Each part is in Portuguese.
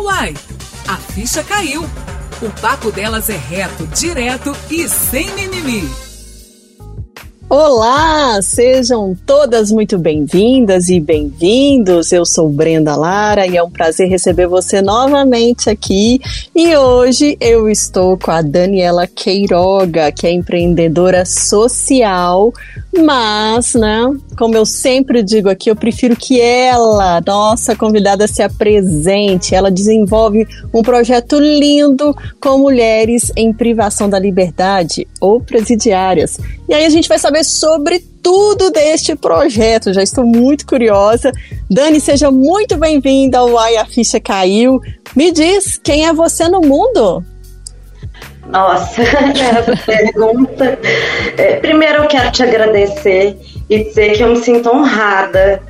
Uai, a ficha caiu. O papo delas é reto, direto e sem mimimi. Olá, sejam todas muito bem-vindas e bem-vindos. Eu sou Brenda Lara e é um prazer receber você novamente aqui. E hoje eu estou com a Daniela Queiroga, que é empreendedora social, mas, né, como eu sempre digo aqui, eu prefiro que ela, nossa convidada, se apresente. Ela desenvolve um projeto lindo com mulheres em privação da liberdade ou presidiárias. E aí a gente vai saber sobre tudo deste projeto. Já estou muito curiosa. Dani, seja muito bem-vinda ao Ai a Ficha Caiu. Me diz, quem é você no mundo? Nossa, essa pergunta. É, primeiro eu quero te agradecer e dizer que eu me sinto honrada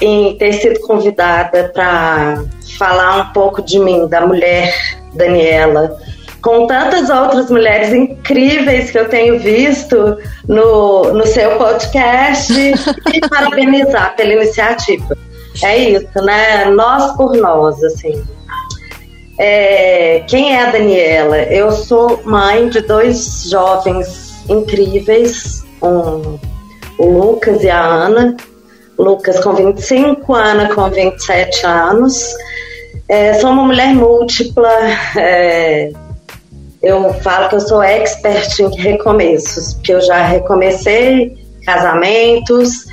em ter sido convidada para falar um pouco de mim, da mulher Daniela, com tantas outras mulheres incríveis que eu tenho visto no, no seu podcast e parabenizar pela iniciativa. É isso, né? Nós por nós, assim. É, quem é a Daniela? Eu sou mãe de dois jovens incríveis, um, o Lucas e a Ana. Lucas com 25, Ana com 27 anos. É, sou uma mulher múltipla. É, eu falo que eu sou expert em recomeços, porque eu já recomecei casamentos,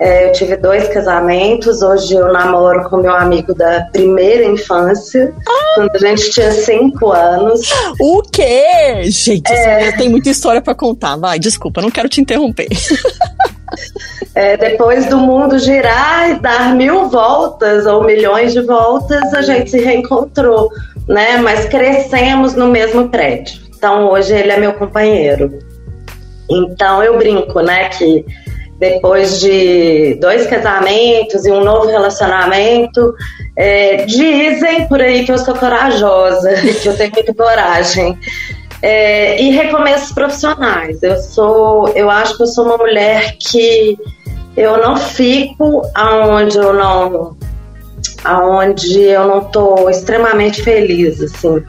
é, eu tive dois casamentos. Hoje eu namoro com meu amigo da primeira infância, ah! quando a gente tinha cinco anos. O quê? Gente, é... tem muita história para contar. Vai, desculpa, não quero te interromper. É, depois do mundo girar e dar mil voltas ou milhões de voltas, a gente se reencontrou, né? Mas crescemos no mesmo prédio. Então hoje ele é meu companheiro. Então eu brinco, né, que depois de dois casamentos e um novo relacionamento, é, dizem por aí que eu sou corajosa, que eu tenho muita coragem. É, e recomeços profissionais. Eu sou, eu acho que eu sou uma mulher que eu não fico aonde eu não, aonde eu não estou extremamente feliz, assim.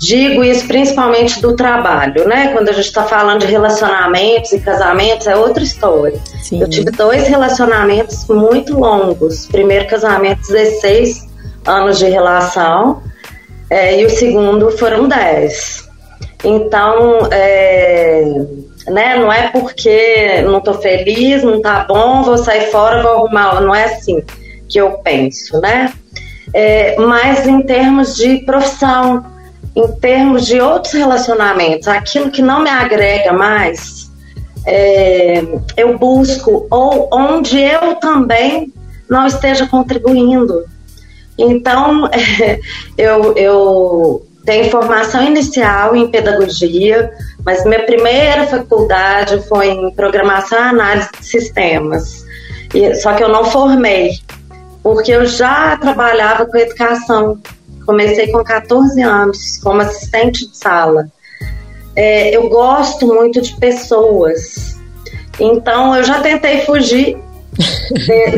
Digo isso principalmente do trabalho, né? Quando a gente está falando de relacionamentos e casamentos, é outra história. Sim. Eu tive dois relacionamentos muito longos. Primeiro casamento, 16 anos de relação, é, e o segundo foram 10. Então, é, né, não é porque não estou feliz, não tá bom, vou sair fora, vou arrumar. Não é assim que eu penso, né? É, mas em termos de profissão, em termos de outros relacionamentos, aquilo que não me agrega mais, é, eu busco ou onde eu também não esteja contribuindo. Então, é, eu, eu tenho formação inicial em pedagogia, mas minha primeira faculdade foi em programação e análise de sistemas. E, só que eu não formei, porque eu já trabalhava com educação Comecei com 14 anos como assistente de sala. É, eu gosto muito de pessoas. Então eu já tentei fugir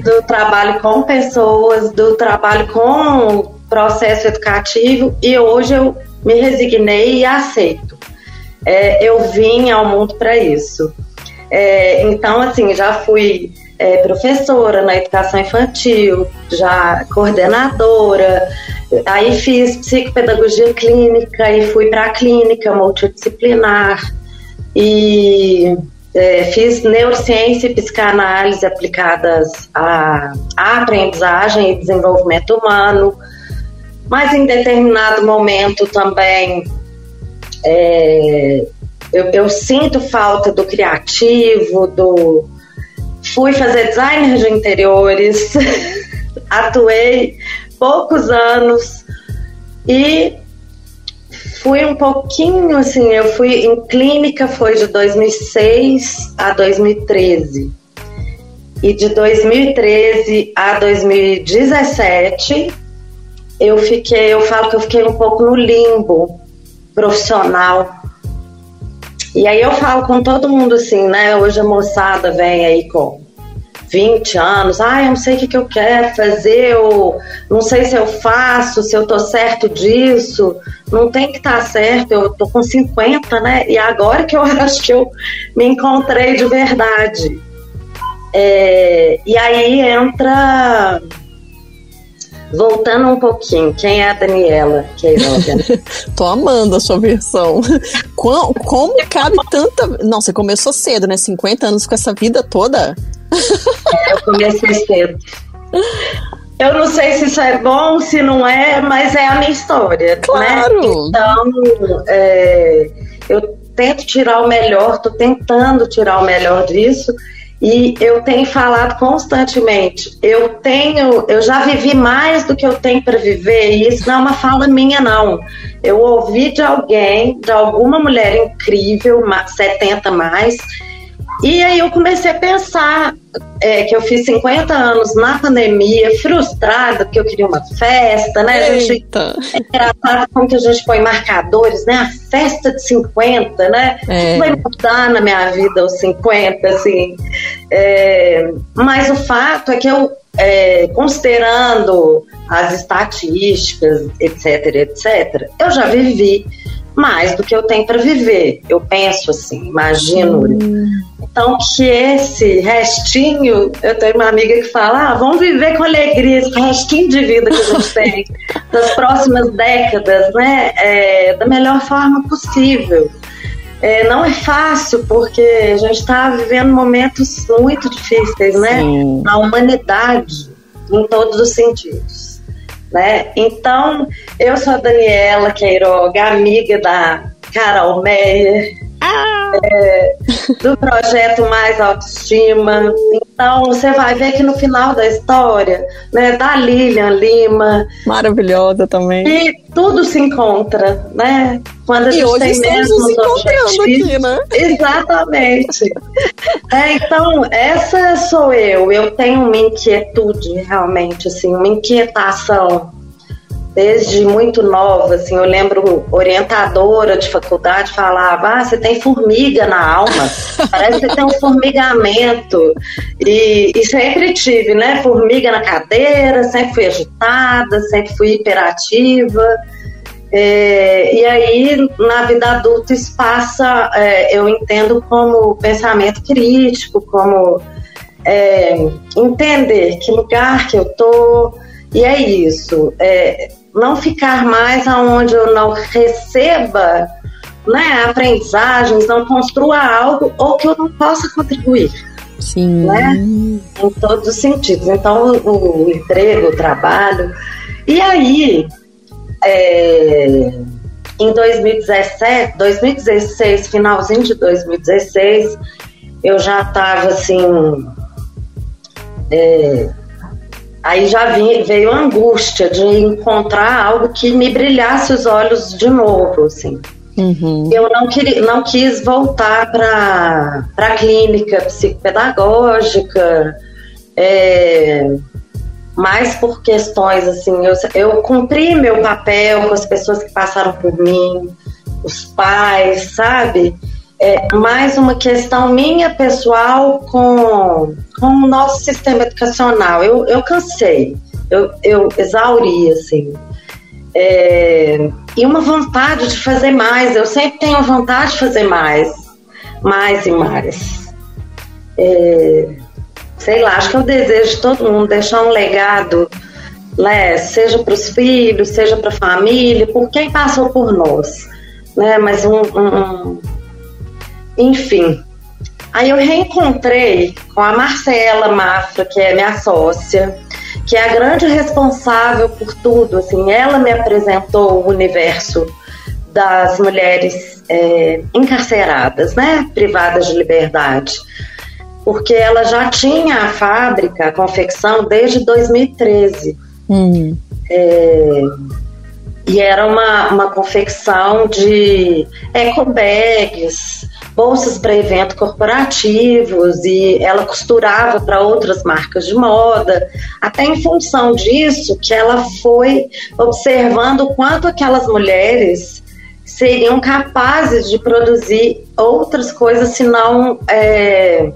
do trabalho com pessoas, do trabalho com processo educativo e hoje eu me resignei e aceito. É, eu vim ao mundo para isso. É, então, assim, já fui é, professora na educação infantil, já coordenadora, aí fiz psicopedagogia clínica e fui para a clínica multidisciplinar. E é, fiz neurociência e psicanálise aplicadas à, à aprendizagem e desenvolvimento humano, mas em determinado momento também é, eu, eu sinto falta do criativo, do Fui fazer designer de interiores, atuei poucos anos e fui um pouquinho assim, eu fui em clínica foi de 2006 a 2013. E de 2013 a 2017 eu fiquei, eu falo que eu fiquei um pouco no limbo profissional e aí eu falo com todo mundo assim, né? Hoje a moçada vem aí com 20 anos, ah, eu não sei o que, que eu quero fazer, ou não sei se eu faço, se eu tô certo disso, não tem que estar tá certo, eu tô com 50, né? E agora que eu acho que eu me encontrei de verdade. É, e aí entra. Voltando um pouquinho, quem é a Daniela Queiroga? Tô amando a sua versão. Como, como cabe tanta. Não, você começou cedo, né? 50 anos com essa vida toda? É, eu comecei cedo. Eu não sei se isso é bom, se não é, mas é a minha história. Né? Claro! Né? Então, é, eu tento tirar o melhor, tô tentando tirar o melhor disso. E eu tenho falado constantemente, eu tenho, eu já vivi mais do que eu tenho para viver, e isso não é uma fala minha, não. Eu ouvi de alguém, de alguma mulher incrível, 70 mais, e aí eu comecei a pensar é, que eu fiz 50 anos na pandemia, frustrada, porque eu queria uma festa, né? A gente, é engraçado como que a gente põe marcadores, né? A festa de 50, né? É. Vai mudar na minha vida os 50, assim. É, mas o fato é que eu, é, considerando as estatísticas, etc, etc, eu já vivi mais do que eu tenho para viver. Eu penso assim, imagino. Hum. Então, que esse restinho, eu tenho uma amiga que fala: ah, vamos viver com alegria esse restinho de vida que a gente tem das próximas décadas, né? É, da melhor forma possível. É, não é fácil, porque a gente está vivendo momentos muito difíceis, né? Sim. Na humanidade, em todos os sentidos. Né? Então, eu sou a Daniela Queiroga, amiga da Carol Meyer. É, do projeto Mais Autoestima. Então, você vai ver que no final da história, né, da Lilian Lima. Maravilhosa também. E tudo se encontra, né? Quando a gente e hoje tem estamos nos encontrando aqui, né? Exatamente. é, então, essa sou eu. Eu tenho uma inquietude, realmente, assim, uma inquietação desde muito nova, assim, eu lembro orientadora de faculdade falava, ah, você tem formiga na alma, parece que você tem um formigamento, e, e, sempre tive, né, formiga na cadeira, sempre fui agitada, sempre fui hiperativa, é, e aí, na vida adulta, isso passa, é, eu entendo como pensamento crítico, como é, entender que lugar que eu tô, e é isso. Não ficar mais aonde eu não receba né, aprendizagens, não construa algo ou que eu não possa contribuir. Sim. Né? Em todos os sentidos. Então, o, o emprego, o trabalho. E aí, é, em 2017, 2016, finalzinho de 2016, eu já estava assim. É, Aí já veio a angústia de encontrar algo que me brilhasse os olhos de novo, assim. Uhum. Eu não, queria, não quis voltar para a clínica psicopedagógica, é, mais por questões assim. Eu, eu cumpri meu papel com as pessoas que passaram por mim, os pais, sabe? É mais uma questão minha pessoal com, com o nosso sistema educacional. Eu, eu cansei, eu, eu exauri, assim. É, e uma vontade de fazer mais. Eu sempre tenho vontade de fazer mais, mais e mais. É, sei lá, acho que é o desejo de todo mundo deixar um legado, né, seja para os filhos, seja para a família, por quem passou por nós. Né, mas um, um enfim. Aí eu reencontrei com a Marcela Mafra, que é minha sócia, que é a grande responsável por tudo. Assim, ela me apresentou o universo das mulheres é, encarceradas, né, privadas de liberdade, porque ela já tinha a fábrica, a confecção desde 2013. Hum. É, e era uma, uma confecção de eco bags, bolsas para eventos corporativos e ela costurava para outras marcas de moda. Até em função disso que ela foi observando quanto aquelas mulheres seriam capazes de produzir outras coisas senão é,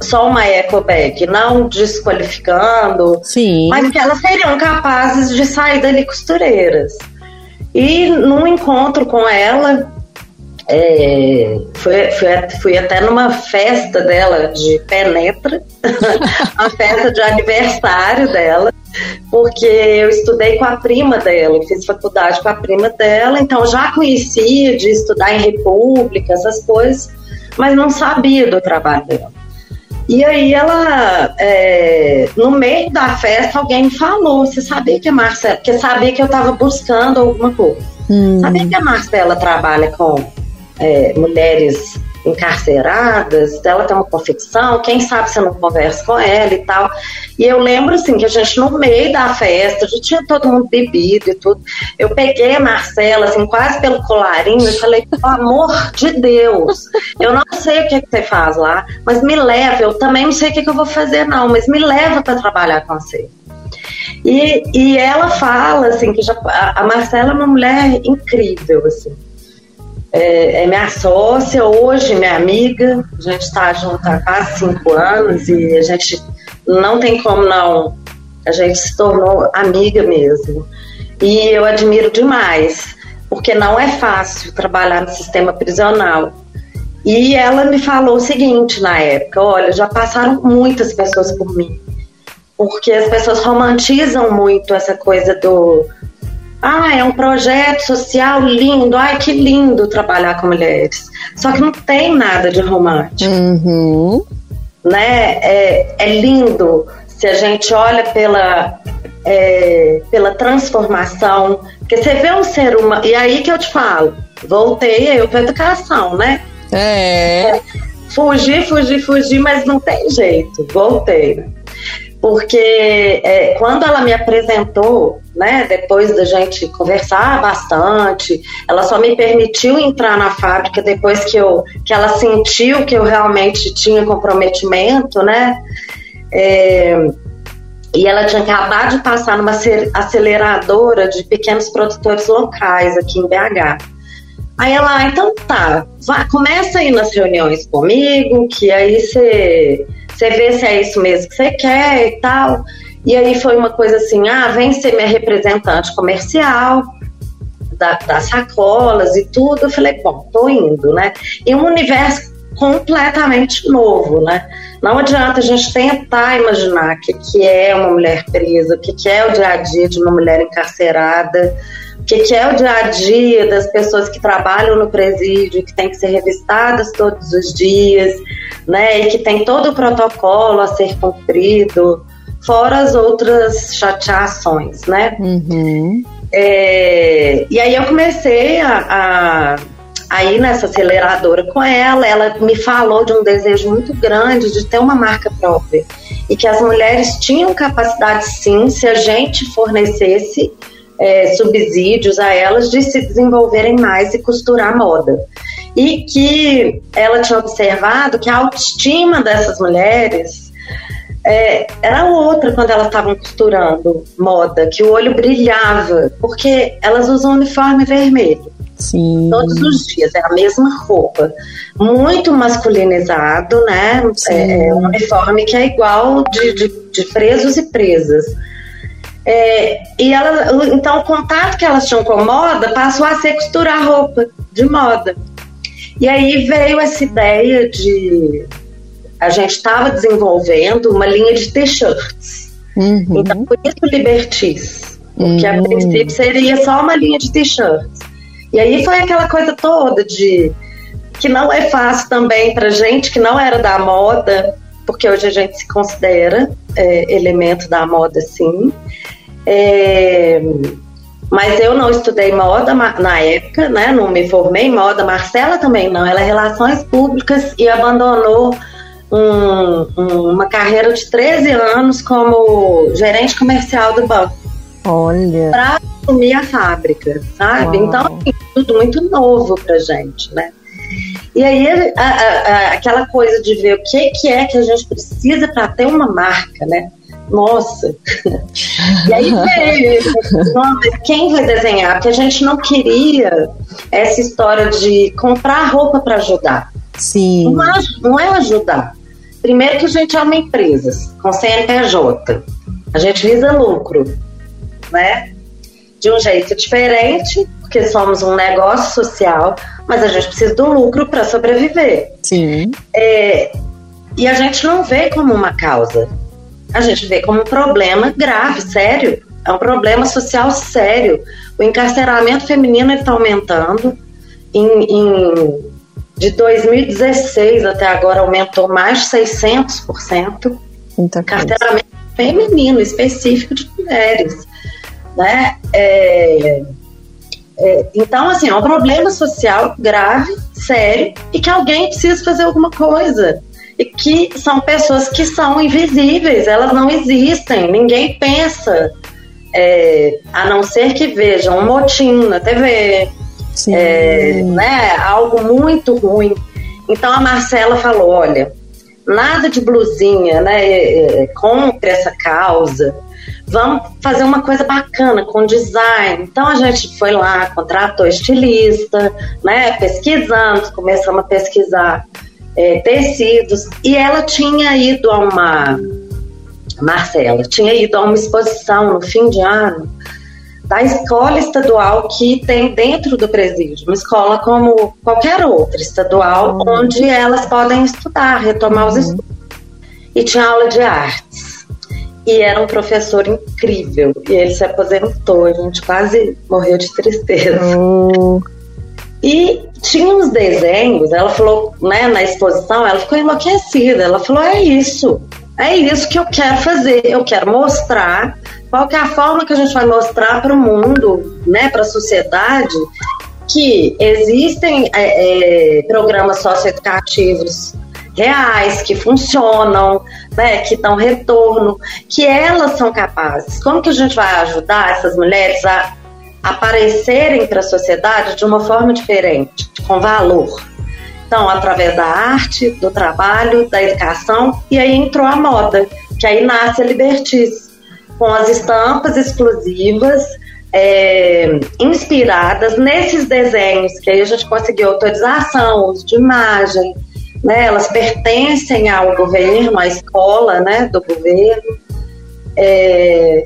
só uma ecobag, não desqualificando, Sim. mas que elas seriam capazes de sair dali costureiras. E num encontro com ela, é, fui, fui, fui, até numa festa dela de penetra, a festa de aniversário dela, porque eu estudei com a prima dela, fiz faculdade com a prima dela, então já conhecia de estudar em república, essas coisas, mas não sabia do trabalho dela. E aí ela, é, no meio da festa, alguém me falou, você sabia que a Marcela, porque sabia que eu estava buscando alguma coisa. Hum. Sabia que a Marcela trabalha com é, mulheres encarceradas, ela tem uma confecção, quem sabe você não conversa com ela e tal. E eu lembro assim que a gente no meio da festa, já tinha todo mundo bebido e tudo. Eu peguei a Marcela assim quase pelo colarinho e falei: "Pelo amor de Deus, eu não sei o que, que você faz lá, mas me leva. Eu também não sei o que, que eu vou fazer não, mas me leva para trabalhar com você." E, e ela fala assim que já, a Marcela é uma mulher incrível assim é, é, minha sócia hoje, minha amiga. A gente está junto há quase cinco anos e a gente não tem como não. A gente se tornou amiga mesmo. E eu admiro demais, porque não é fácil trabalhar no sistema prisional. E ela me falou o seguinte na época: olha, já passaram muitas pessoas por mim. Porque as pessoas romantizam muito essa coisa do ah, é um projeto social lindo. Ai, que lindo trabalhar com mulheres. Só que não tem nada de romântico. Uhum. Né? É, é lindo se a gente olha pela, é, pela transformação. Porque você vê um ser humano. E aí que eu te falo, voltei aí para educação, né? É. Fugir, fugir, fugir, mas não tem jeito. Voltei porque é, quando ela me apresentou, né, depois da gente conversar bastante, ela só me permitiu entrar na fábrica depois que, eu, que ela sentiu que eu realmente tinha comprometimento, né, é, e ela tinha acabado de passar numa aceleradora de pequenos produtores locais aqui em BH. Aí ela, ah, então tá, vá, começa aí nas reuniões comigo, que aí você você vê se é isso mesmo que você quer e tal. E aí foi uma coisa assim: ah, vem ser minha representante comercial da, das sacolas e tudo. Eu falei: bom, tô indo, né? E um universo completamente novo, né? Não adianta a gente tentar imaginar o que, que é uma mulher presa, o que, que é o dia a dia de uma mulher encarcerada, o que, que é o dia a dia das pessoas que trabalham no presídio, que tem que ser revistadas todos os dias, né? E que tem todo o protocolo a ser cumprido, fora as outras chateações, né? Uhum. É, e aí eu comecei a, a, a ir nessa aceleradora com ela. Ela me falou de um desejo muito grande de ter uma marca própria e que as mulheres tinham capacidade, sim, se a gente fornecesse é, subsídios a elas de se desenvolverem mais e costurar moda. E que ela tinha observado que a autoestima dessas mulheres é, era outra quando elas estavam costurando moda, que o olho brilhava, porque elas usam uniforme vermelho. Sim. Todos os dias, é a mesma roupa. Muito masculinizado, né? É, é, um uniforme que é igual de, de, de presos e presas. É, e ela, então o contato que elas tinham com moda passou a ser costurar roupa de moda. E aí veio essa ideia de a gente estava desenvolvendo uma linha de t-shirts. Uhum. Então por isso Libertis, uhum. a princípio seria só uma linha de t-shirts. E aí foi aquela coisa toda de que não é fácil também para gente que não era da moda, porque hoje a gente se considera é, elemento da moda, sim. É, mas eu não estudei moda na época, né? Não me formei em moda. Marcela também não. Ela é relações públicas e abandonou um, um, uma carreira de 13 anos como gerente comercial do banco. Olha. Para assumir a fábrica, sabe? Uau. Então, assim, tudo muito novo pra gente, né? E aí, a, a, aquela coisa de ver o que, que é que a gente precisa para ter uma marca, né? Nossa! E aí veio, quem vai desenhar? Porque a gente não queria essa história de comprar roupa para ajudar. Sim. Não é, não é ajudar. Primeiro que a gente é uma empresa com CNPJ. A gente visa lucro, né? De um jeito diferente, porque somos um negócio social, mas a gente precisa do lucro para sobreviver. Sim. É, e a gente não vê como uma causa. A gente vê como um problema grave, sério. É um problema social sério. O encarceramento feminino está aumentando. Em, em, de 2016 até agora aumentou mais de 600%. Muita encarceramento feminino, específico de mulheres. Né? É, é, então, assim, é um problema social grave, sério, e que alguém precisa fazer alguma coisa e que são pessoas que são invisíveis, elas não existem, ninguém pensa, é, a não ser que vejam um motim na TV, é, né, algo muito ruim. Então a Marcela falou: olha, nada de blusinha, né, é, é, contra essa causa. Vamos fazer uma coisa bacana com design. Então a gente foi lá, contratou estilista, né? Pesquisando, começamos a pesquisar é, tecidos. E ela tinha ido a uma. Marcela tinha ido a uma exposição no fim de ano da escola estadual que tem dentro do presídio, uma escola como qualquer outra estadual, uhum. onde elas podem estudar, retomar os uhum. estudos. E tinha aula de artes. E era um professor incrível. E ele se aposentou, a gente quase morreu de tristeza. Uhum. E tinha uns desenhos, ela falou, né, na exposição, ela ficou enlouquecida. Ela falou: é isso, é isso que eu quero fazer. Eu quero mostrar qual que é a forma que a gente vai mostrar para o mundo, né, para a sociedade, que existem é, é, programas socioeducativos reais, que funcionam, né, que dão retorno, que elas são capazes. Como que a gente vai ajudar essas mulheres a aparecerem para a sociedade de uma forma diferente, com valor. Então, através da arte, do trabalho, da educação, e aí entrou a moda, que aí nasce a Libertice, com as estampas exclusivas, é, inspiradas nesses desenhos, que aí a gente conseguiu autorização, uso de imagem, né, elas pertencem ao governo, à escola né, do governo. É,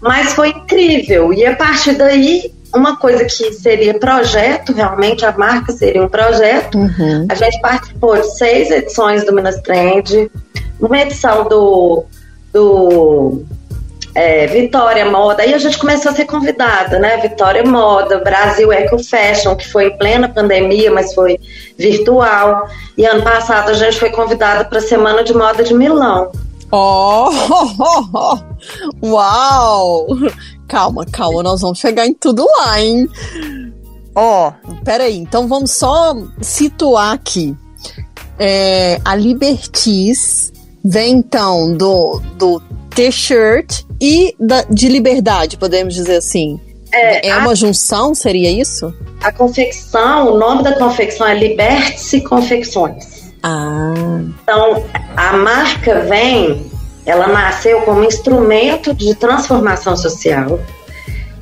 mas foi incrível. E a partir daí, uma coisa que seria projeto, realmente a marca seria um projeto. Uhum. A gente participou de seis edições do Minas Trend, uma edição do, do é, Vitória Moda, aí a gente começou a ser convidada, né? Vitória Moda, Brasil Eco Fashion, que foi em plena pandemia, mas foi virtual. E ano passado a gente foi convidada para a Semana de Moda de Milão. Oh, oh, oh, Uau! Calma, calma, nós vamos chegar em tudo lá, hein? Ó, oh, peraí, então vamos só situar aqui. É, a Libertis vem então do, do T-shirt e da, de liberdade, podemos dizer assim. É, é a, uma junção, seria isso? A confecção, o nome da confecção é Liberte-se Confecções. Ah. Então, a marca vem, ela nasceu como instrumento de transformação social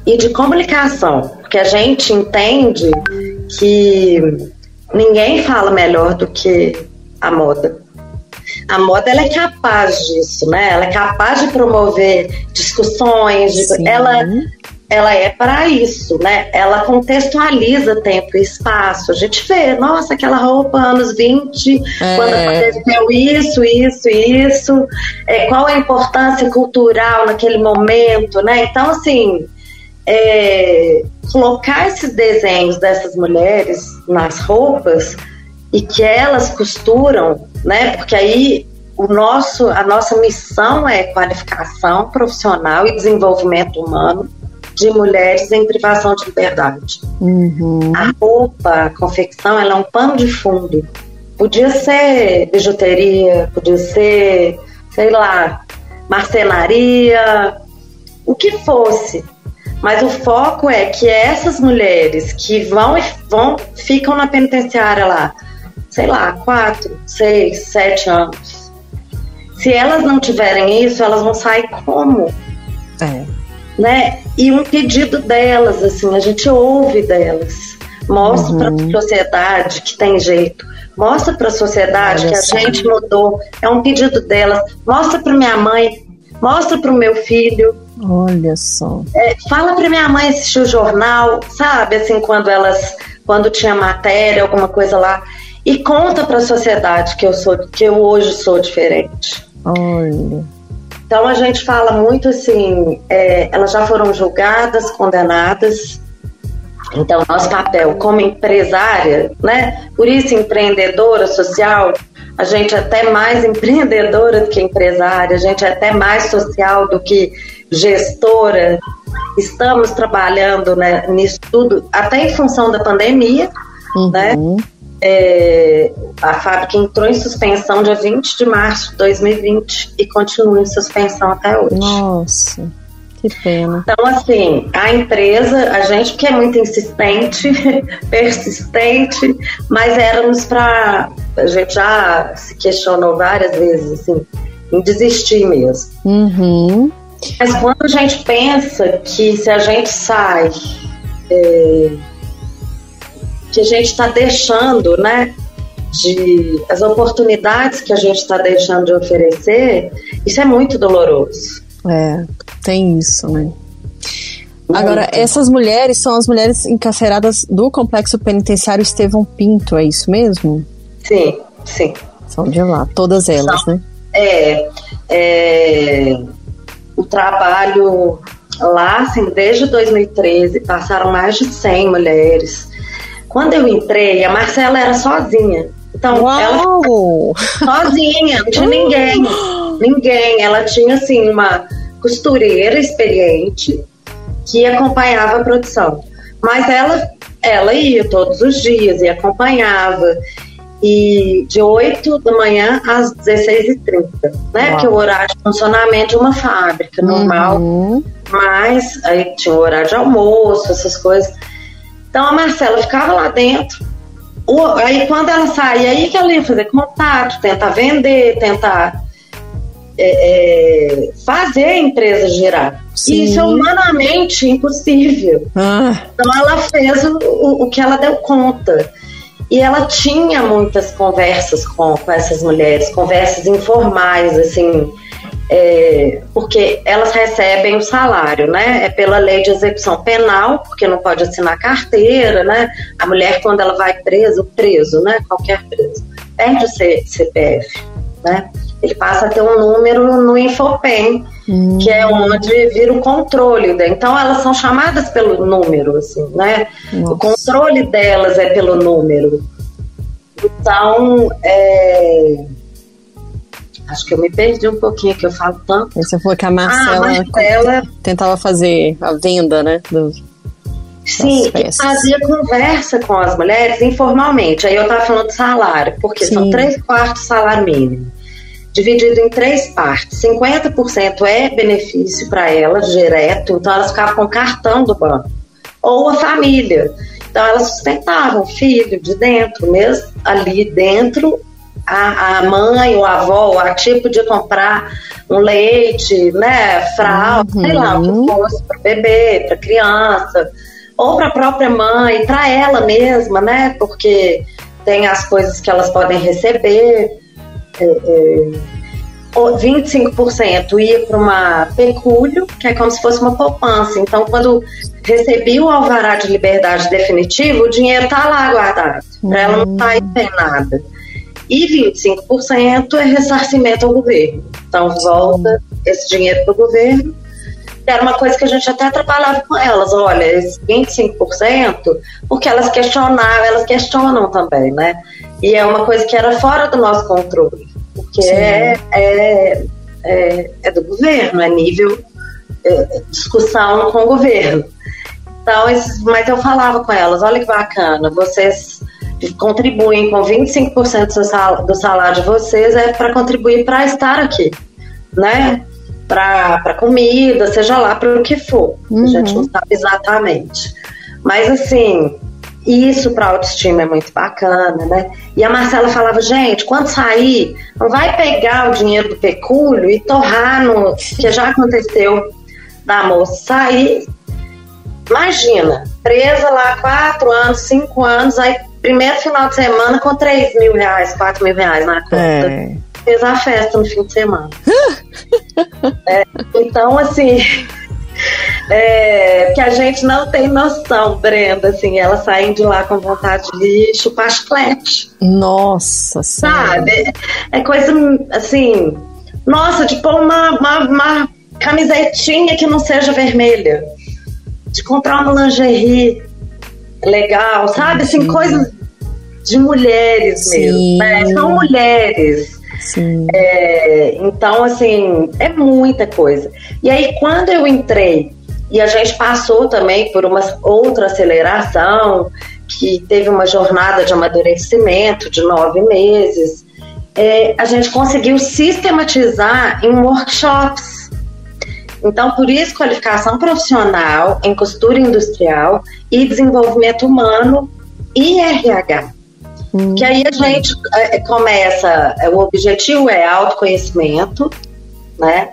e de comunicação, porque a gente entende que ninguém fala melhor do que a moda. A moda ela é capaz disso, né? Ela é capaz de promover discussões, de, ela ela é para isso, né? Ela contextualiza tempo e espaço. A gente vê, nossa, aquela roupa anos 20, é. quando aconteceu isso, isso, isso, é, qual a importância cultural naquele momento, né? Então, assim, é, colocar esses desenhos dessas mulheres nas roupas e que elas costuram, né? Porque aí o nosso, a nossa missão é qualificação profissional e desenvolvimento humano de mulheres em privação de liberdade. Uhum. A roupa, a confecção, ela é um pano de fundo. Podia ser bijuteria, podia ser, sei lá, marcenaria, o que fosse. Mas o foco é que essas mulheres que vão vão ficam na penitenciária lá, sei lá, quatro, seis, sete anos. Se elas não tiverem isso, elas vão sair como? É né? E um pedido delas, assim, a gente ouve delas. Mostra uhum. para a sociedade que tem jeito. Mostra para a sociedade Olha que a gente mudou. É um pedido delas. Mostra para minha mãe. Mostra para o meu filho. Olha só. É, fala para minha mãe assistir o jornal, sabe? Assim, quando elas, quando tinha matéria, alguma coisa lá, e conta para a sociedade que eu sou, que eu hoje sou diferente. Olha. Então a gente fala muito assim, é, elas já foram julgadas, condenadas. Então nosso papel como empresária, né? Por isso empreendedora social, a gente é até mais empreendedora do que empresária, a gente é até mais social do que gestora. Estamos trabalhando né, nisso tudo, até em função da pandemia, né? uhum. né? É, a fábrica entrou em suspensão dia 20 de março de 2020 e continua em suspensão até hoje. Nossa, que pena. Então, assim, a empresa, a gente que é muito insistente, persistente, mas éramos para. A gente já se questionou várias vezes, assim, em desistir mesmo. Uhum. Mas quando a gente pensa que se a gente sai. É, que a gente está deixando, né? De, as oportunidades que a gente está deixando de oferecer, isso é muito doloroso. É, tem isso, né? Agora, essas mulheres são as mulheres encarceradas do Complexo Penitenciário Estevão Pinto, é isso mesmo? Sim, sim. São de lá, todas elas, são, né? É, é, o trabalho lá, assim, desde 2013, passaram mais de 100 mulheres quando eu entrei, a Marcela era sozinha. Então, Uau! ela sozinha, não tinha ninguém. Ninguém. Ela tinha, assim, uma costureira experiente que acompanhava a produção. Mas ela, ela ia todos os dias e acompanhava. E de 8 da manhã às 16h30, né? Uau. Que é o horário de funcionamento de uma fábrica normal. Uhum. Mas aí tinha o horário de almoço, essas coisas. Então a Marcela ficava lá dentro. O, aí quando ela saía, aí que ela ia fazer contato, tentar vender, tentar é, é, fazer a empresa girar. Sim. Isso é humanamente impossível. Ah. Então ela fez o, o, o, que ela deu conta. E ela tinha muitas conversas com, com essas mulheres, conversas informais, assim, é, porque elas recebem o salário, né? É pela lei de execução penal, porque não pode assinar carteira, né? A mulher, quando ela vai preso, preso, né? Qualquer preso, perde o CPF, né? Ele passa a ter um número no Infopem, hum. que é onde vira o controle. Né? Então, elas são chamadas pelo número, assim, né? Nossa. O controle delas é pelo número. Então, é Acho que eu me perdi um pouquinho, que eu falo tanto. Você falou que a Marcela, ah, Marcela... tentava fazer a venda, né? Dos, Sim, fazia conversa com as mulheres informalmente. Aí eu tava falando de salário, porque Sim. são três quartos salário mínimo. Dividido em três partes. 50% é benefício para elas, direto, então elas ficavam com cartão do banco. Ou a família. Então elas sustentavam o filho de dentro, mesmo ali dentro, a, a mãe, o avô, a tia podia comprar um leite, né, fralda, uhum. sei lá, o que uhum. fosse para bebê, para criança, ou para a própria mãe, para ela mesma, né, porque tem as coisas que elas podem receber. É, é, 25% ia para uma pecúlio, que é como se fosse uma poupança. Então, quando recebia o alvará de liberdade definitivo, o dinheiro está lá guardado, para ela não sair sem nada e 25% é ressarcimento ao governo. Então, volta esse dinheiro para o governo. Era uma coisa que a gente até trabalhava com elas, olha, esse 25%, porque elas questionavam, elas questionam também, né? E é uma coisa que era fora do nosso controle, porque é, é, é, é, do governo, é nível é, discussão com o governo. Então, mas eu falava com elas, olha que bacana, vocês contribuem com 25% do salário, do salário de vocês é para contribuir para estar aqui, né? Para comida, seja lá para o que for. Uhum. A gente não sabe exatamente. Mas assim, isso para autoestima é muito bacana, né? E a Marcela falava, gente, quando sair, não vai pegar o dinheiro do pecúlio e torrar no. que já aconteceu da moça sair. Imagina, presa lá quatro anos, cinco anos, aí primeiro final de semana com 3 mil reais, 4 mil reais na conta. É. Fez a festa no fim de semana. é, então, assim, é, que a gente não tem noção, Brenda, assim, elas saem de lá com vontade de chupar chiclete. Nossa Sabe? É coisa, assim, nossa, de pôr uma, uma, uma camisetinha que não seja vermelha. De comprar uma lingerie legal, sabe? Assim, coisas de mulheres Sim. mesmo, né? São mulheres. É, então, assim, é muita coisa. E aí, quando eu entrei, e a gente passou também por uma outra aceleração, que teve uma jornada de amadurecimento de nove meses, é, a gente conseguiu sistematizar em workshops. Então, por isso, qualificação profissional em costura industrial e desenvolvimento humano e RH. Hum. Que aí a gente é, começa, é, o objetivo é autoconhecimento, né?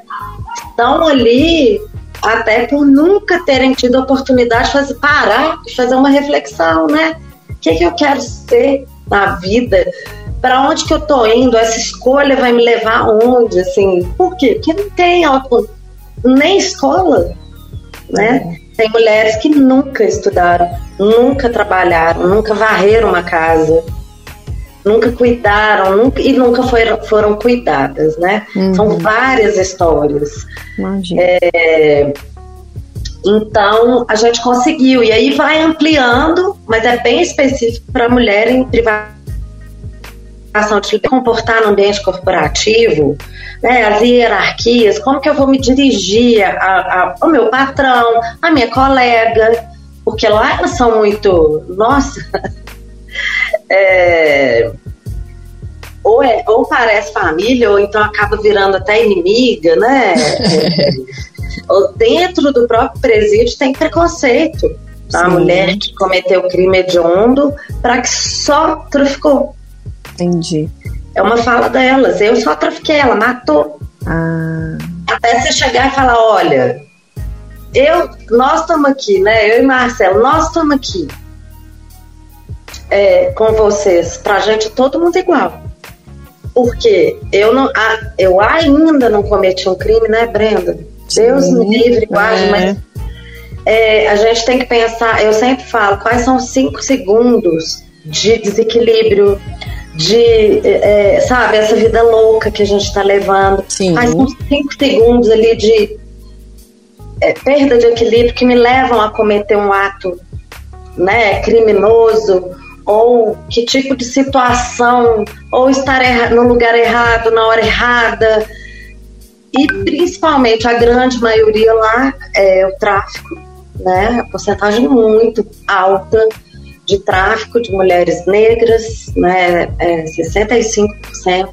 Então ali, até por nunca terem tido a oportunidade de fazer, parar e fazer uma reflexão, né? O que, que eu quero ser na vida? Para onde que eu tô indo? Essa escolha vai me levar aonde? Assim, por quê? Porque não tem auto, nem escola, né? Tem mulheres que nunca estudaram, nunca trabalharam, nunca varreram uma casa, nunca cuidaram nunca, e nunca foram, foram cuidadas, né? Uhum. São várias histórias. É, então a gente conseguiu e aí vai ampliando, mas é bem específico para mulher em privação de comportar no ambiente corporativo, né, as hierarquias, como que eu vou me dirigir a, a, ao meu patrão, a minha colega, porque lá elas são muito, nossa, é, ou, é, ou parece família, ou então acaba virando até inimiga, né? ou dentro do próprio presídio tem preconceito. A mulher que cometeu crime hediondo para que só traficou. Entendi. É uma fala delas. Eu só trafiquei, ela matou. Ah. Até você chegar e falar, olha, eu, nós estamos aqui, né? Eu e Marcelo, nós estamos aqui é, com vocês, pra gente todo mundo igual. Porque eu, não, a, eu ainda não cometi um crime, né, Brenda? Deus me livre, guarde, é. mas é, a gente tem que pensar, eu sempre falo, quais são os cinco segundos de desequilíbrio, de, é, sabe, essa vida louca que a gente está levando. Sim. São os cinco segundos ali de é, perda de equilíbrio que me levam a cometer um ato né, criminoso ou que tipo de situação, ou estar no lugar errado, na hora errada. E principalmente a grande maioria lá é o tráfico, né? A porcentagem muito alta de tráfico de mulheres negras, né? É 65%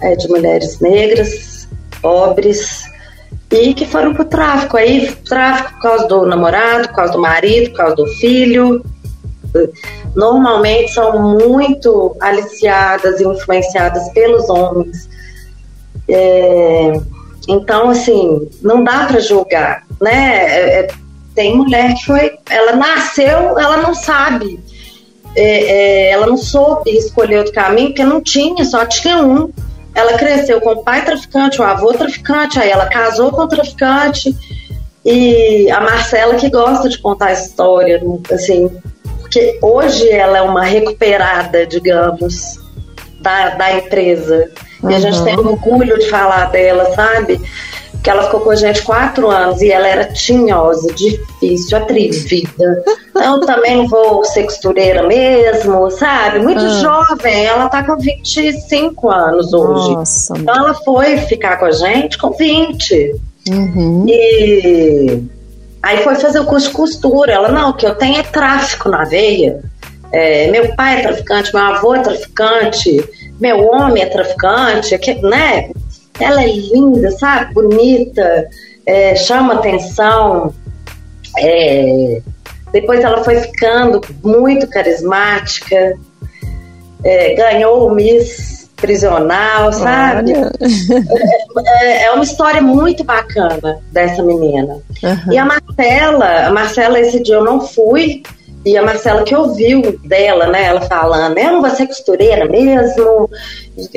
é de mulheres negras, pobres, e que foram para o tráfico. Aí, tráfico por causa do namorado, por causa do marido, por causa do filho, normalmente são muito aliciadas e influenciadas pelos homens. É, então, assim, não dá para julgar, né? É, é, tem mulher que foi, ela nasceu, ela não sabe, é, é, ela não soube escolher outro caminho, porque não tinha, só tinha um. Ela cresceu com o pai traficante, o avô traficante, aí ela casou com o traficante. E a Marcela que gosta de contar a história, assim, porque hoje ela é uma recuperada, digamos, da, da empresa. Uhum. E a gente tem orgulho de falar dela, sabe? Que ela ficou com a gente quatro anos e ela era tinhosa, difícil, atrevida. Então também não vou ser costureira mesmo, sabe? Muito uhum. jovem, ela tá com 25 anos hoje. Nossa, então ela foi ficar com a gente com 20. Uhum. E Aí foi fazer o curso de costura. Ela, não, o que eu tenho é tráfico na veia. É, meu pai é traficante, meu avô é traficante, meu homem é traficante, que, né? Ela é linda, sabe? Bonita, é, chama atenção. É, depois ela foi ficando muito carismática, é, ganhou o Miss prisional, sabe? É, é, uma história muito bacana dessa menina. Uhum. E a Marcela, a Marcela, esse dia eu não fui, e a Marcela que ouviu dela, né? Ela falando, eu não vou ser costureira mesmo.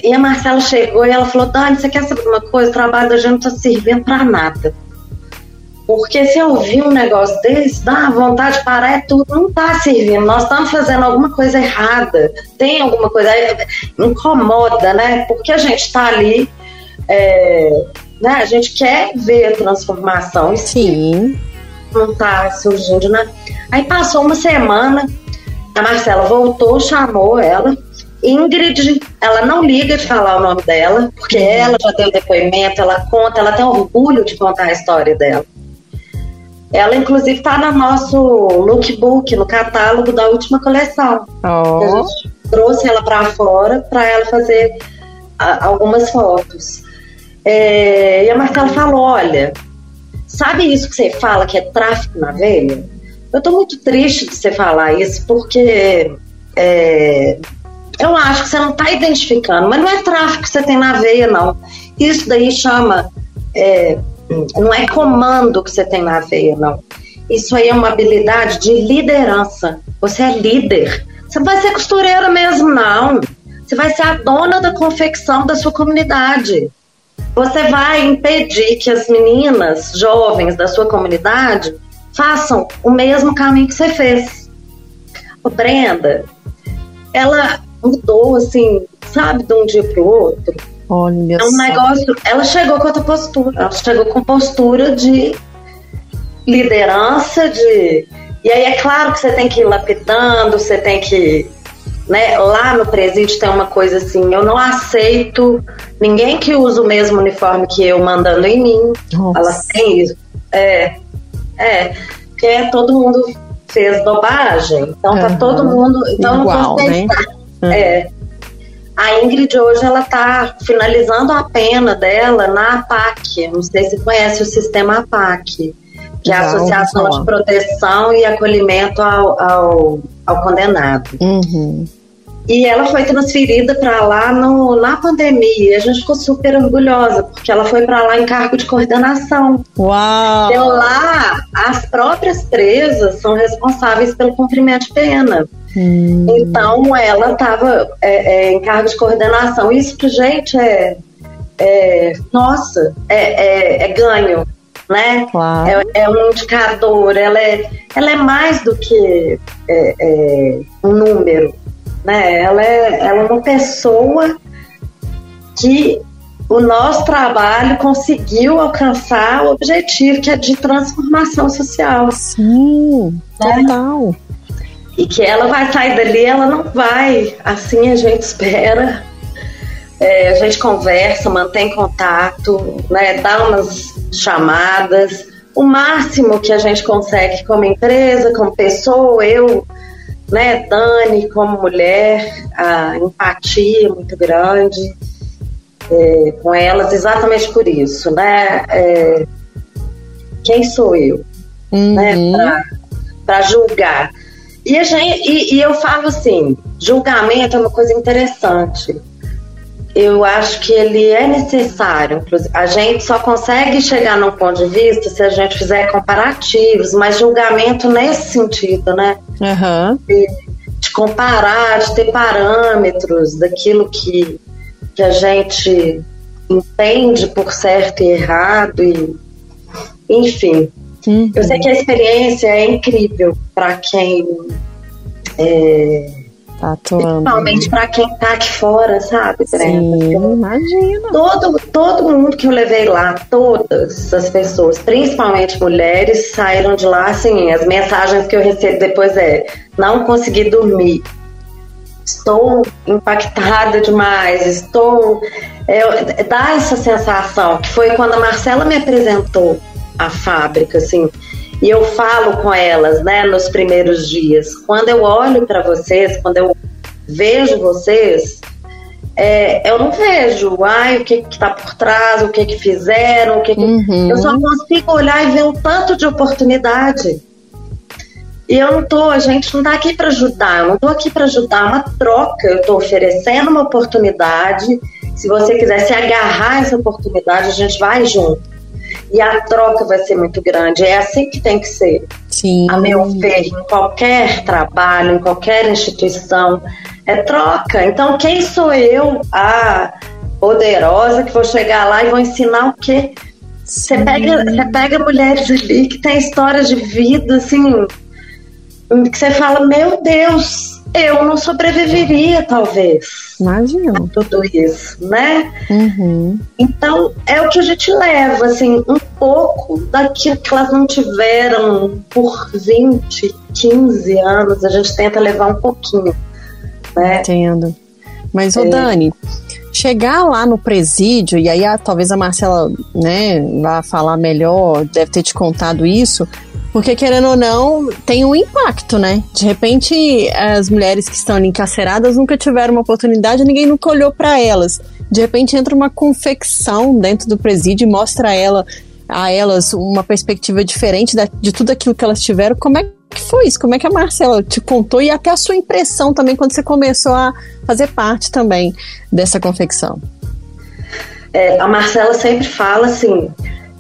E a Marcela chegou e ela falou, Dani, você quer saber uma coisa? O trabalho da gente não tá servindo para nada. Porque se eu ouvir um negócio desse, dá vontade de parar, é tudo, não tá servindo. Nós estamos fazendo alguma coisa errada. Tem alguma coisa. Incomoda, né? Porque a gente está ali. É, né? A gente quer ver a transformação. Sim. Não tá surgindo, né? Aí passou uma semana, a Marcela voltou, chamou ela. Ingrid, ela não liga de falar o nome dela, porque uhum. ela já deu depoimento, ela conta, ela tem orgulho de contar a história dela. Ela, inclusive, está no nosso lookbook, no catálogo da última coleção. Oh. A gente trouxe ela para fora para ela fazer a, algumas fotos. É, e a Marcela falou: Olha, sabe isso que você fala que é tráfico na veia? Eu estou muito triste de você falar isso, porque é, eu acho que você não está identificando, mas não é tráfico que você tem na veia, não. Isso daí chama é, não é comando que você tem na veia, não. Isso aí é uma habilidade de liderança. Você é líder. Você não vai ser costureira mesmo, não. Você vai ser a dona da confecção da sua comunidade. Você vai impedir que as meninas jovens da sua comunidade façam o mesmo caminho que você fez. O Brenda, ela mudou assim, sabe, de um dia para o outro Olha é um negócio. Ela chegou com outra postura. Ela chegou com postura de liderança, de. E aí é claro que você tem que ir lapidando, você tem que. Né, lá no presídio tem uma coisa assim, eu não aceito ninguém que usa o mesmo uniforme que eu mandando em mim. Nossa. Ela tem isso. É, é, porque todo mundo fez bobagem. Então uhum. tá todo mundo. Então Igual, não né? É. A Ingrid hoje ela está finalizando a pena dela na APAC. Não sei se conhece o sistema APAC, que é a Associação de Proteção e Acolhimento ao, ao, ao Condenado. Uhum. E ela foi transferida para lá no, na pandemia. E a gente ficou super orgulhosa, porque ela foi para lá em cargo de coordenação. Uau! Então lá, as próprias presas são responsáveis pelo cumprimento de pena. Hum. Então ela estava é, é, em cargo de coordenação. Isso que, gente, é. é nossa, é, é, é ganho. Né? Claro. É, é, um indicador, ela é, ela é mais do que é, um número. Né? Ela, é, ela é uma pessoa que o nosso trabalho conseguiu alcançar o objetivo que é de transformação social. Sim, né? total. E que ela vai sair dali, ela não vai. Assim a gente espera. É, a gente conversa, mantém contato, né, dá umas chamadas. O máximo que a gente consegue como empresa, como pessoa, eu, né, Dani, como mulher, a empatia muito grande é, com elas, exatamente por isso, né? É, quem sou eu, né, uhum. né, para julgar? E, a gente, e, e eu falo assim: julgamento é uma coisa interessante. Eu acho que ele é necessário. A gente só consegue chegar num ponto de vista se a gente fizer comparativos, mas julgamento nesse sentido, né? Uhum. De, de comparar, de ter parâmetros daquilo que, que a gente entende por certo e errado, e, enfim. Uhum. Eu sei que a experiência é incrível para quem. É, atuando. Principalmente para quem tá aqui fora, sabe, Brenda? Sim, imagina. Todo, todo mundo que eu levei lá, todas as pessoas, principalmente mulheres, saíram de lá assim. As mensagens que eu recebo depois é: não consegui dormir. Estou impactada demais, estou. É, dá essa sensação, que foi quando a Marcela me apresentou a fábrica, assim. E eu falo com elas, né, nos primeiros dias. Quando eu olho para vocês, quando eu vejo vocês, é, eu não vejo, ai, o que que tá por trás, o que que fizeram, o que, que... Uhum. eu só consigo olhar e ver um tanto de oportunidade. E eu não tô, a gente não tá aqui para ajudar, eu não tô aqui para ajudar, é uma troca. Eu tô oferecendo uma oportunidade. Se você quiser se agarrar essa oportunidade, a gente vai junto. E a troca vai ser muito grande. É assim que tem que ser. Sim. A meu ver, em qualquer trabalho, em qualquer instituição, é troca. Então, quem sou eu, a poderosa, que vou chegar lá e vou ensinar o quê? Você pega, você pega mulheres ali que têm histórias de vida, assim, que você fala, meu Deus, eu não sobreviveria, talvez. Imagina. Tudo isso, né? Uhum. Então, é o que a gente leva, assim, um pouco daquilo que elas não tiveram por 20, 15 anos, a gente tenta levar um pouquinho, né? Entendo. Mas, ô É. Dani, chegar lá no presídio, e aí a- talvez a Marcela, né, vá falar melhor, deve ter te contado isso, porque querendo ou não, tem um impacto, né? De repente, as mulheres que estão ali encarceradas nunca tiveram uma oportunidade, ninguém nunca olhou para elas. De repente entra uma confecção dentro do presídio e mostra a ela a elas uma perspectiva diferente de tudo aquilo que elas tiveram. Como é que foi isso? Como é que a Marcela te contou e até a sua impressão também quando você começou a fazer parte também dessa confecção? É, a Marcela sempre fala assim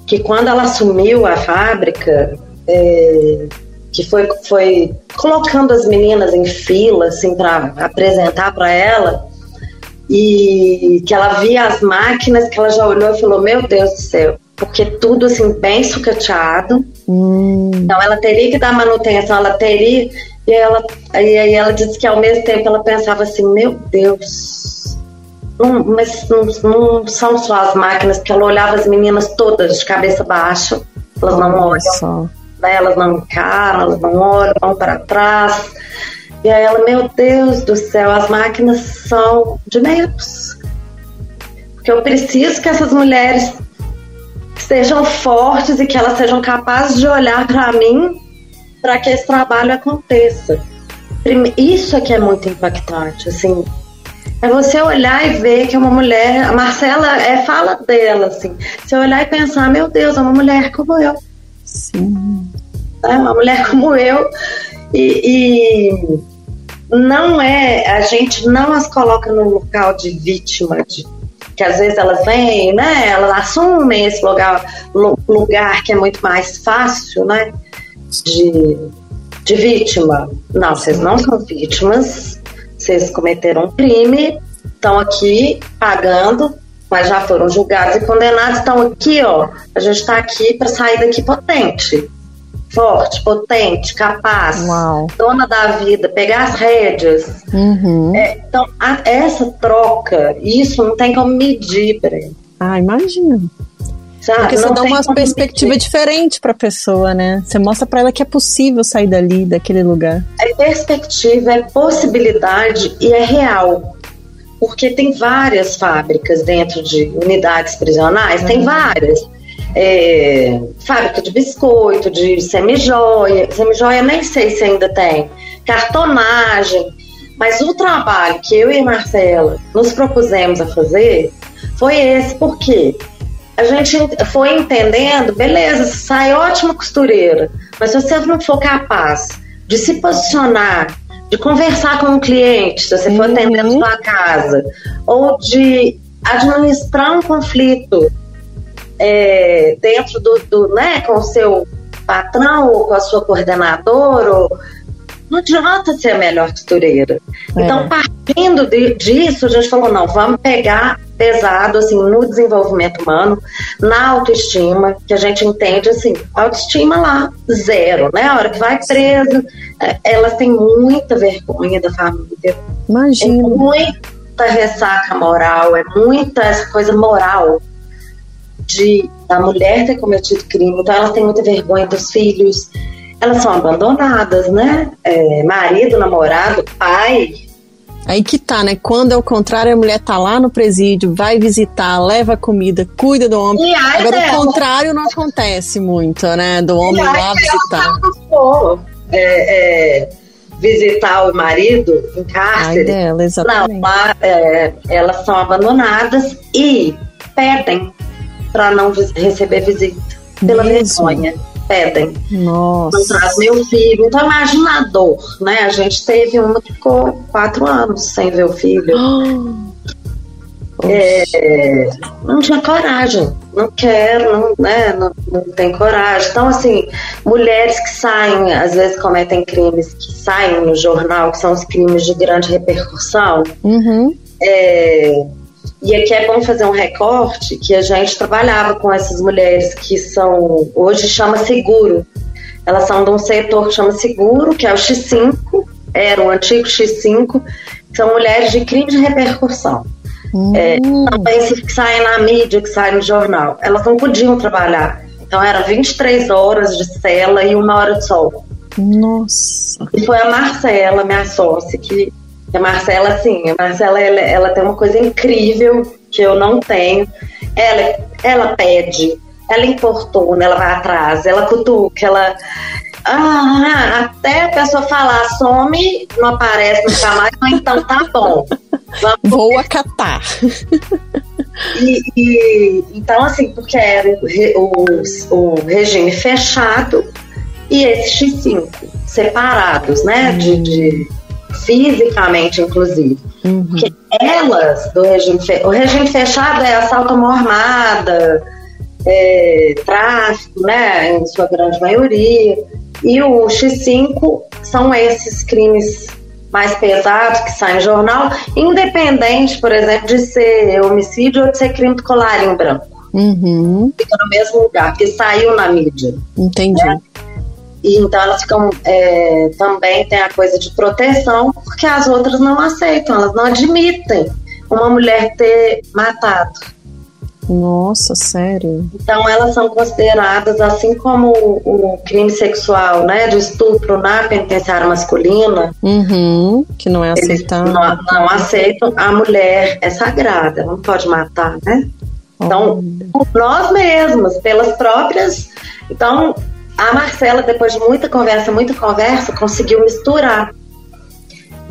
que quando ela assumiu a fábrica, é, que foi, foi colocando as meninas em fila assim para apresentar para ela. E que ela via as máquinas que ela já olhou e falou meu Deus do céu porque tudo assim bem sucateado. Hum, então ela teria que dar manutenção ela teria e ela e aí ela disse que ao mesmo tempo ela pensava assim meu Deus não, mas não, não são só as máquinas, que ela olhava as meninas todas de cabeça baixa, elas não olha olham. Né? elas não encaram, elas não olham, vão para trás. E aí ela, meu Deus do céu, as máquinas são de medos. Porque eu preciso que essas mulheres sejam fortes e que elas sejam capazes de olhar para mim para que esse trabalho aconteça. Isso é que é muito impactante, assim, é você olhar e ver que uma mulher. A Marcela é fala dela, assim. Você olhar e pensar, meu Deus, é uma mulher como eu. Sim. É uma mulher como eu. E, e não é. A gente não as coloca no local de vítima, de, que às vezes elas vêm, né? Elas assumem esse lugar, lu- lugar que é muito mais fácil, né? De, de vítima. Não, vocês não são vítimas vocês cometeram um crime, estão aqui pagando, mas já foram julgados e condenados, estão aqui, ó. A gente está aqui para sair daqui potente, forte, potente, capaz, Uau. dona da vida, pegar as rédeas. Uhum. É, então, a- essa troca, isso não tem como medir, Breno. Ah, imagina. sabe? Porque você Não dá uma perspectiva medir. diferente pra pessoa, né? Você mostra pra ela que é possível sair dali, daquele lugar. É perspectiva, é possibilidade e é real. Porque tem várias fábricas dentro de unidades prisionais, tem várias. É, fábrica de biscoito, de semijoia. Semijoia nem sei se ainda tem. Cartonagem. Mas o trabalho que eu e a Marcela nos propusemos a fazer foi esse, porque a gente foi entendendo, beleza, sai ótima costureira, mas se você não for capaz de se posicionar, de conversar com um cliente, se você for Uhum. atender na sua casa, ou de administrar um conflito é, dentro do, do, né, com o seu patrão ou com a sua coordenadora, ou, não adianta ser a melhor costureira. É. Então, partindo de- disso, a gente falou, não, vamos pegar pesado, assim, no desenvolvimento humano, na autoestima, que a gente entende, assim, autoestima lá, zero, né? A hora que vai presa, é, elas têm muita vergonha da família, é Imagina. muita ressaca moral, é muita essa coisa moral de da mulher ter cometido crime, então elas têm muita vergonha dos filhos, elas são abandonadas, né? É, marido, namorado, pai, Aí que tá, né? Quando é o contrário, a mulher tá lá no presídio, vai visitar, leva comida, cuida do homem. ai Agora, dela. o contrário não acontece muito, né? Do homem E lá visitar. ela for, é, é, visitar o marido em Ai cárcere, dela, não, exatamente. lá é, elas são abandonadas e pedem para não receber visita pela Mesmo? vergonha. pedem. Nossa. Não traz meu filho. Então imagina a dor, né? A gente teve uma que ficou quatro anos sem ver o filho. É, não tinha coragem, não quero, não, né, não, não tem coragem. Então, assim, mulheres que saem, às vezes cometem crimes que saem no jornal, que são os crimes de grande repercussão. Uhum. É, e aqui é bom fazer um recorte que a gente trabalhava com essas mulheres que são, hoje chama seguro. Elas são de um setor que chama seguro, que é o X5, era o antigo X5, que são mulheres de crime de repercussão. É, também se saem na mídia, que saem no jornal. Elas não podiam trabalhar. Então era 23 horas de cela e uma hora de sol. Nossa. E foi a Marcela, minha sócia, que a Marcela, assim, a Marcela, ela, ela tem uma coisa incrível que eu não tenho. Ela, ela pede, ela importuna, ela vai atrás, ela cutuca, ela. Ah, até a pessoa falar, some, não aparece nunca mais, mas então tá bom. Vamos Vou acatar. E, e- então, assim, porque era o, re- o, o regime fechado e esse X5 separados, né? De, de- fisicamente, inclusive. Uhum. Porque elas do regime fechado, o regime fechado é assalto à mão armada, é, tráfico, né? Em sua grande maioria. E o X5 são esses crimes mais pesados que saem em jornal, independente, por exemplo, de ser homicídio ou de ser crime do colarinho branco. Uhum. Fica no mesmo lugar, porque saiu na mídia. Entendi. E então elas ficam é, também tem a coisa de proteção, porque as outras não aceitam, elas não admitem uma mulher ter matado. Nossa, sério. Então elas são consideradas, assim como o, o crime sexual, né, de estupro na penitenciária masculina, Uhum. Que não é aceitável. não, não aceitam. A mulher é sagrada, não pode matar, né? Então, por nós mesmas, pelas próprias. Então, a Marcela, depois de muita conversa, muita conversa, conseguiu misturar.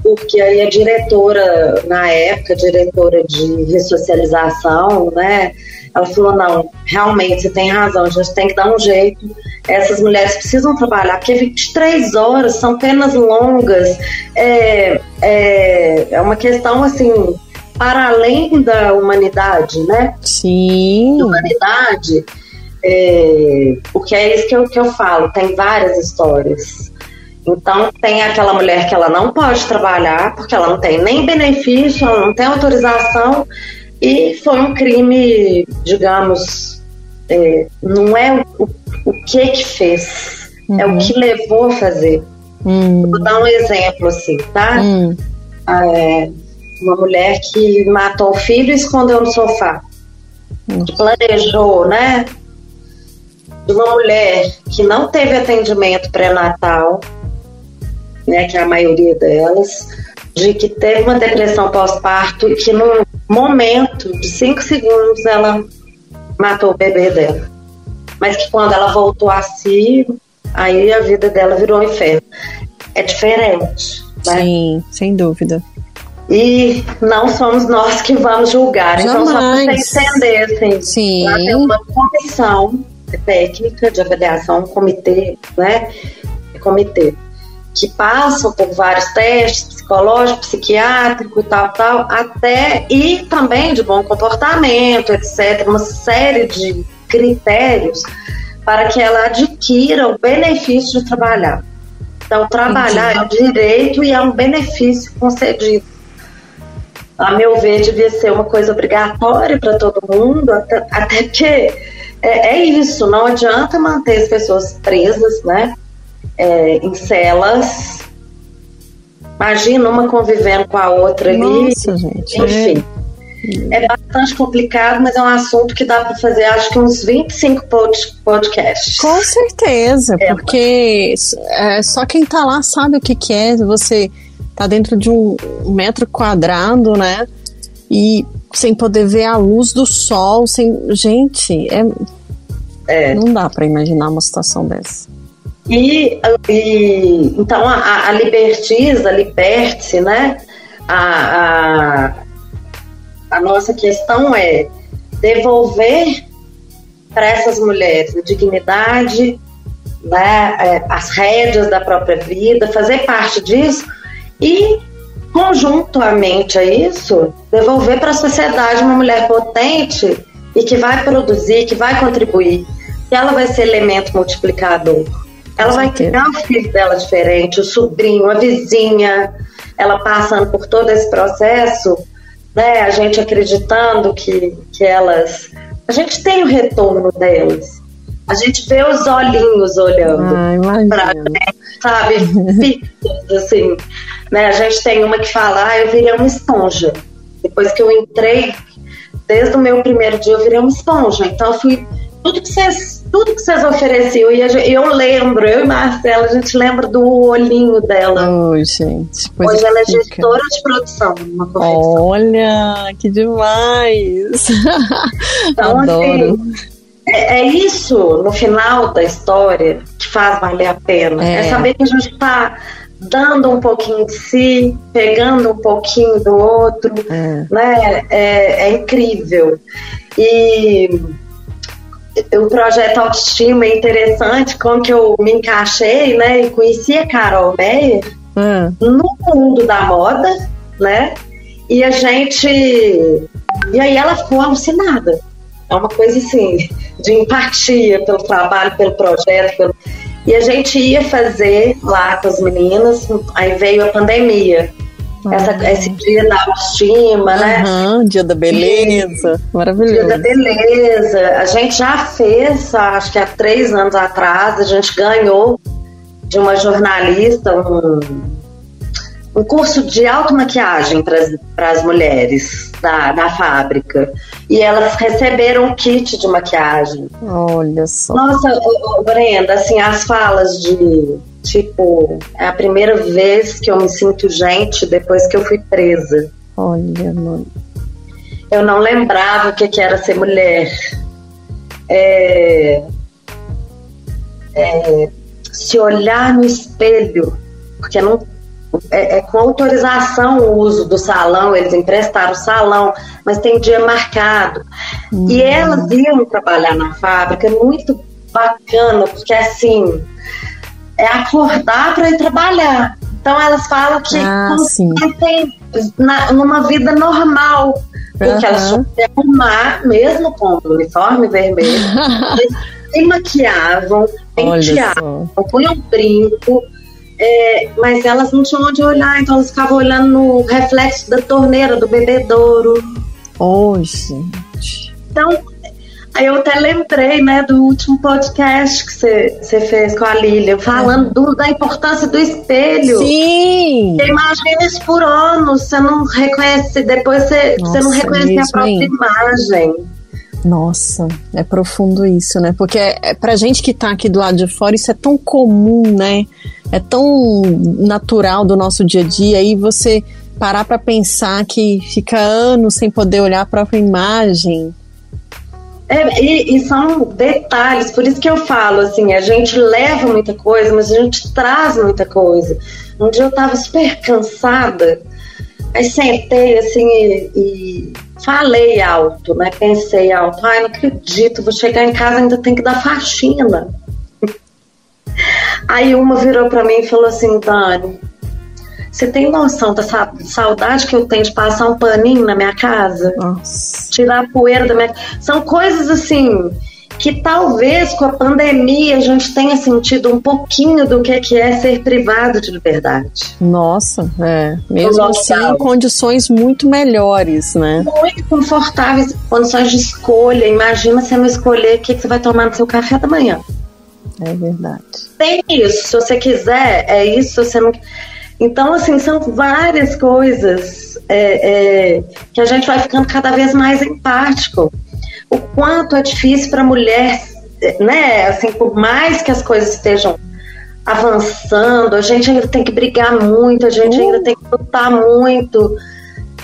Porque aí a diretora, na época, diretora de ressocialização, né? Ela falou: não, realmente você tem razão, a gente tem que dar um jeito. Essas mulheres precisam trabalhar, porque 23 horas são penas longas. É, é, é uma questão assim, para além da humanidade, né? Sim. de humanidade, é, porque é isso que eu, que eu falo, tem várias histórias. Então, tem aquela mulher que ela não pode trabalhar, porque ela não tem nem benefício, ela não tem autorização, e foi um crime, digamos, é, não é o, o que que fez, é o que levou a fazer. Hum. Vou dar um exemplo assim, tá? Hum. É, uma mulher que matou o filho e escondeu no sofá. Que planejou, né? De uma mulher que não teve atendimento pré-natal, né? Que é a maioria delas, de que teve uma depressão pós-parto e que num momento de cinco segundos ela matou o bebê dela. Mas que quando ela voltou a si, aí a vida dela virou um inferno. É diferente. Né? Sim, sem dúvida. E não somos nós que vamos julgar. Então, só para Jamais. você entender, assim, Sim. lá tem uma comissão técnica de avaliação, um comitê, né? Comitê, que passam por vários testes psicológico, psiquiátrico e tal, tal, até e também de bom comportamento, etc. Uma série de critérios para que ela adquira o benefício de trabalhar. Então, trabalhar é um direito e é um benefício concedido a meu ver, devia ser uma coisa obrigatória para todo mundo, até, até porque é, é isso, não adianta manter as pessoas presas, né, é, em celas. Imagina uma convivendo com a outra ali, Nossa, gente. enfim. É bastante complicado, mas é um assunto que dá para fazer, acho que uns 25 pod- podcasts. Com certeza, É. porque é, só quem tá lá sabe o que, que é. Você tá dentro de um metro quadrado, né? E sem poder ver a luz do sol, sem. Gente, é, É. não dá pra imaginar uma situação dessa. E, e- então a, a Libertiz, a Liberte, né? A, a, a nossa questão é devolver para essas mulheres a dignidade né, é, as rédeas da própria vida, fazer parte disso e, conjuntamente a isso, devolver para a sociedade uma mulher potente e que vai produzir, que vai contribuir, que ela vai ser elemento multiplicador. Ela vai criar o filho dela diferente, o sobrinho, a vizinha, ela passando por todo esse processo, né? A gente acreditando que, que elas. A gente tem o retorno delas. A gente vê os olhinhos olhando ah, pra gente, sabe? Assim. Né? A gente tem uma que fala, ah, eu virei uma esponja. Depois que eu entrei, desde o meu primeiro dia, eu virei uma esponja. Então, eu fui. Tudo que vocês, tudo que vocês ofereciam, e eu lembro, eu e Marcela, a gente lembra do olhinho dela. Oi, gente. Hoje ela é gestora de produção numa Olha, que demais! Então, assim, Adoro. Assim, é, é, isso, no final da história, que faz valer a pena. É, é saber que a gente está dando um pouquinho de si, pegando um pouquinho do outro, é. né? É, é incrível. E o projeto Autoestima é interessante, como que eu me encaixei, né? E conheci a Carol Meyer hum. no mundo da moda, né? E a gente. E aí ela ficou alucinada. É uma coisa assim, de empatia pelo trabalho, pelo projeto. Pelo... E a gente ia fazer lá com as meninas, aí veio a pandemia. Essa. Esse dia da autoestima, né? Uhum, dia da beleza. E, Maravilhoso. Dia da beleza. A gente já fez, acho que há três anos atrás, a gente ganhou de uma jornalista um, um curso de automaquiagem para as mulheres da, da fábrica. E elas receberam um kit de maquiagem. Olha só. Nossa, Brenda, assim, as falas de tipo, é a primeira vez que eu me sinto gente depois que eu fui presa. Olha, mãe. Eu não lembrava o que, que era ser mulher. É, é, se olhar no espelho, porque não é, é, com autorização o uso do salão, eles emprestaram o salão, mas tem dia marcado. Uhum. E elas iam trabalhar na fábrica, muito bacana, porque assim, é acordar para ir trabalhar. Então elas falam que ah, tem na, numa vida normal, porque uhum. elas tinham que arrumar, mesmo com o uniforme vermelho, se maquiavam, penteavam, punham brinco, é, mas elas não tinham onde olhar, então elas ficavam olhando no reflexo da torneira do bebedouro. Oh, gente. Então, aí eu até lembrei, né, do último podcast que você fez com a Lília, falando do, da importância do espelho. Sim! Imagina isso por anos, você não reconhece, depois você, você não reconhece a própria imagem. Nossa, é profundo isso, né? Porque é, é, pra gente que tá aqui do lado de fora, isso é tão comum, né? É tão natural do nosso dia a dia. E você parar para pensar que fica anos sem poder olhar a própria imagem. É, e, e, são detalhes, por isso que eu falo assim, a gente leva muita coisa, mas a gente traz muita coisa. Um dia eu tava super cansada, aí sentei assim e, e falei alto, né? Pensei alto, ai, não acredito, vou chegar em casa ainda tem que dar faxina. Aí uma virou para mim e falou assim, Dani, você tem noção da saudade que eu tenho de passar um paninho na minha casa? Nossa. Tirar a poeira da minha São coisas assim que talvez com a pandemia a gente tenha sentido um pouquinho do que é ser privado de liberdade. Nossa, é. Mesmo assim, em condições muito melhores, né? Muito confortáveis, condições de escolha. Imagina você não escolher o que, você vai tomar no seu café da manhã. É verdade. Tem isso, se você quiser, é isso, se você não. Então, assim, são várias coisas é, é, que a gente vai ficando cada vez mais empático o quanto é difícil para a mulher, né? Assim, por mais que as coisas estejam avançando, a gente ainda tem que brigar muito, a gente ainda tem que lutar muito.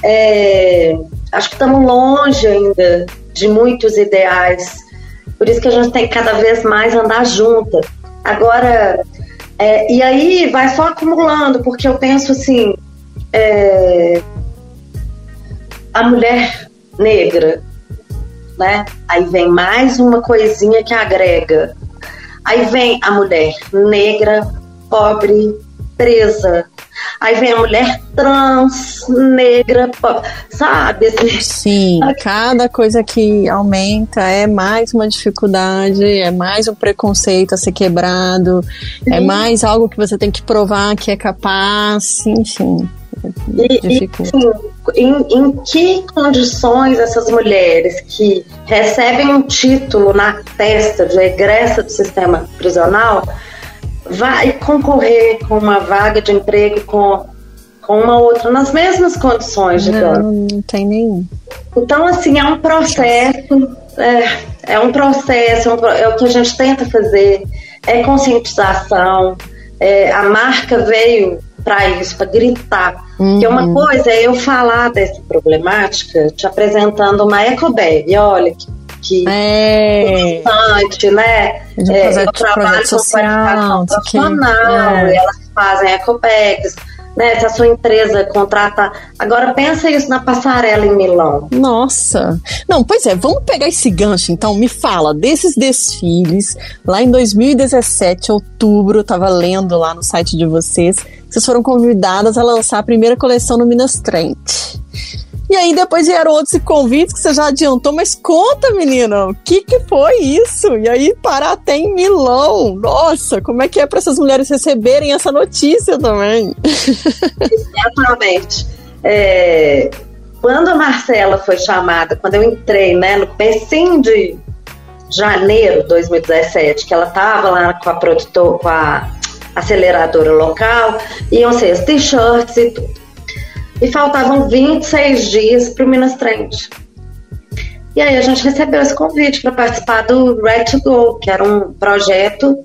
É, acho que estamos longe ainda de muitos ideais. Por isso que a gente tem que cada vez mais andar junta. Agora, é, e aí vai só acumulando, porque eu penso assim, é, a mulher negra, né? Aí vem mais uma coisinha que agrega. Aí vem a mulher negra, pobre, presa. Aí vem a mulher trans, negra, sabe? Assim. Sim, cada coisa que aumenta é mais uma dificuldade, é mais um preconceito a ser quebrado, é Sim. é mais algo que você tem que provar que é capaz, enfim. E, e assim, em, em que condições essas mulheres que recebem um título na testa de egressa do sistema prisional vai concorrer com uma vaga de emprego com, com uma outra nas mesmas condições, digamos? Não, não tem nenhum. Então, assim, é um processo, é, é um processo, é, um, é o que a gente tenta fazer, é conscientização. É, a marca veio para isso, para gritar. Uhum. Porque uma coisa é eu falar dessa problemática te apresentando uma ecobag, olha que, que é. interessante, né? É, eu trabalho com social, profissional, é. elas fazem ecobags né? Se a sua empresa contrata. Agora pensa isso na passarela em Milão. Nossa. Não, pois é, vamos pegar esse gancho então. Me fala desses desfiles. Lá em 2017, outubro, eu tava lendo lá no site de vocês. Vocês foram convidadas a lançar a primeira coleção no Minas Trend. E aí depois vieram outros convites que você já adiantou, mas conta, menina, o que que foi isso? E aí parar até em Milão. Nossa, como é que é para essas mulheres receberem essa notícia também? Exatamente. É, quando a Marcela foi chamada, quando eu entrei, né, no pecinho de janeiro de 2017, que ela estava lá com a produtora, com a aceleradora local, iam ser as t-shirts e tudo e faltavam 26 dias para o Minas Trend. E aí a gente recebeu esse convite para participar do Red to Go, que era um projeto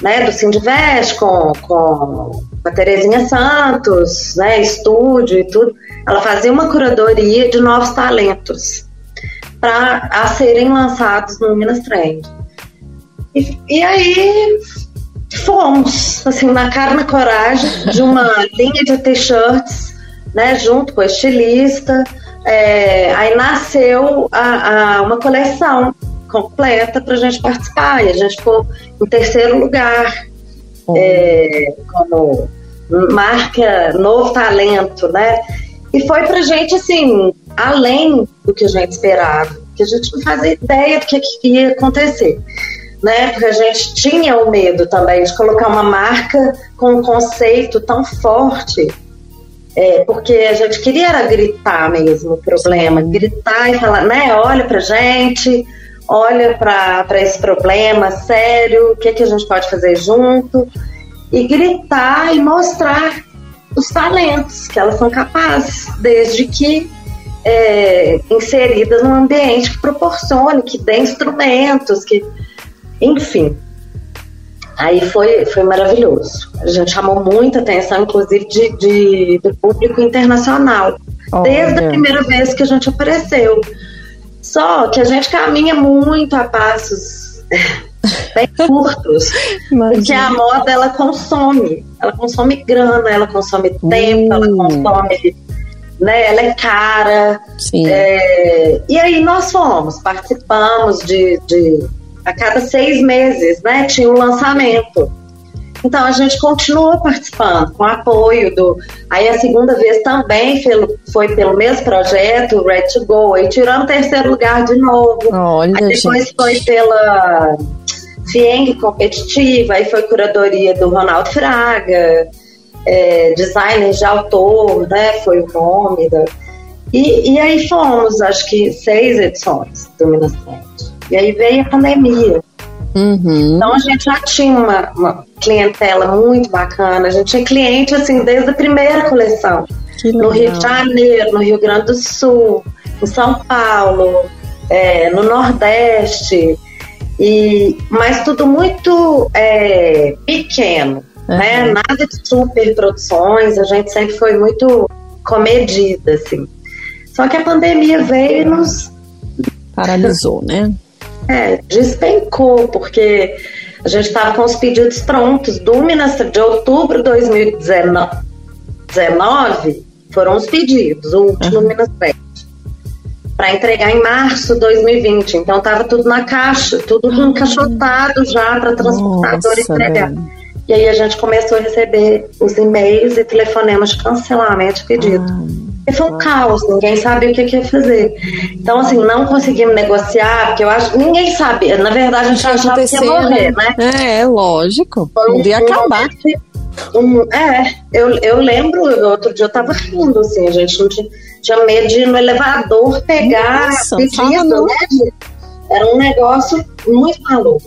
né, do Sindivest com, com a Terezinha Santos, né, estúdio e tudo. Ela fazia uma curadoria de novos talentos para a serem lançados no Minas Trend. E, e aí fomos, assim, na cara na coragem de uma linha de t-shirts né, junto com a estilista. É, aí nasceu a, a, uma coleção completa para a gente participar. E a gente ficou em terceiro lugar é, como marca novo talento, né? E foi para a gente assim além do que a gente esperava, que a gente não fazia ideia do que, que ia acontecer. Né, porque a gente tinha o medo também de colocar uma marca com um conceito tão forte é, porque a gente queria era gritar mesmo o problema, gritar e falar, né, olha pra gente, olha para esse problema sério, o que, que a gente pode fazer junto, e gritar e mostrar os talentos que elas são capazes, desde que é, inseridas num ambiente que proporcione, que dê instrumentos, que, enfim. Aí foi, foi maravilhoso. A gente chamou muita atenção, inclusive, de, de do público internacional. Olha. Desde a primeira vez que a gente apareceu. Só que a gente caminha muito a passos bem curtos. porque a moda, ela consome. Ela consome grana, ela consome tempo, ela hum. consome né? Ela é cara. É, e aí nós fomos, participamos de, de a cada seis meses, né, tinha um lançamento. Então a gente continuou participando com apoio do. Aí a segunda vez também foi pelo mesmo projeto, Red to Go, e tirando terceiro lugar de novo. Olha, aí depois gente. foi pela Fieng competitiva, aí foi curadoria do Ronaldo Fraga, é, designer de autor, né? Foi o nome da. E, e aí fomos, acho que seis edições do Minas Frente. E aí veio a pandemia. Uhum. Então a gente já tinha uma, uma, clientela muito bacana. A gente tinha cliente assim desde a primeira coleção. No Rio de Janeiro, no Rio Grande do Sul, em São Paulo, é, no Nordeste. E, mas tudo muito é, pequeno, uhum. né? Nada de super produções, a gente sempre foi muito comedida, assim. Só que a pandemia veio e nos paralisou, né? É, despencou, porque a gente estava com os pedidos prontos do Minas de outubro de 2019, foram os pedidos, o último uhum. Minas para entregar em março de 2020. Então estava tudo na caixa, tudo encaixotado já para transportador entregar. E aí a gente começou a receber os e-mails e telefonemas de cancelamento de pedido. Ah. E foi um caos, ninguém sabia o que, que, ia fazer. Então, assim, não conseguimos negociar, porque eu acho ninguém sabia. Na verdade, a gente achava que ia morrer, né? É, é lógico. Podia um, acabar. Um, é, eu, eu lembro, outro dia eu tava rindo, assim, a gente não tinha, tinha medo de ir no elevador pegar Nossa, pedido, né? Era um negócio muito maluco.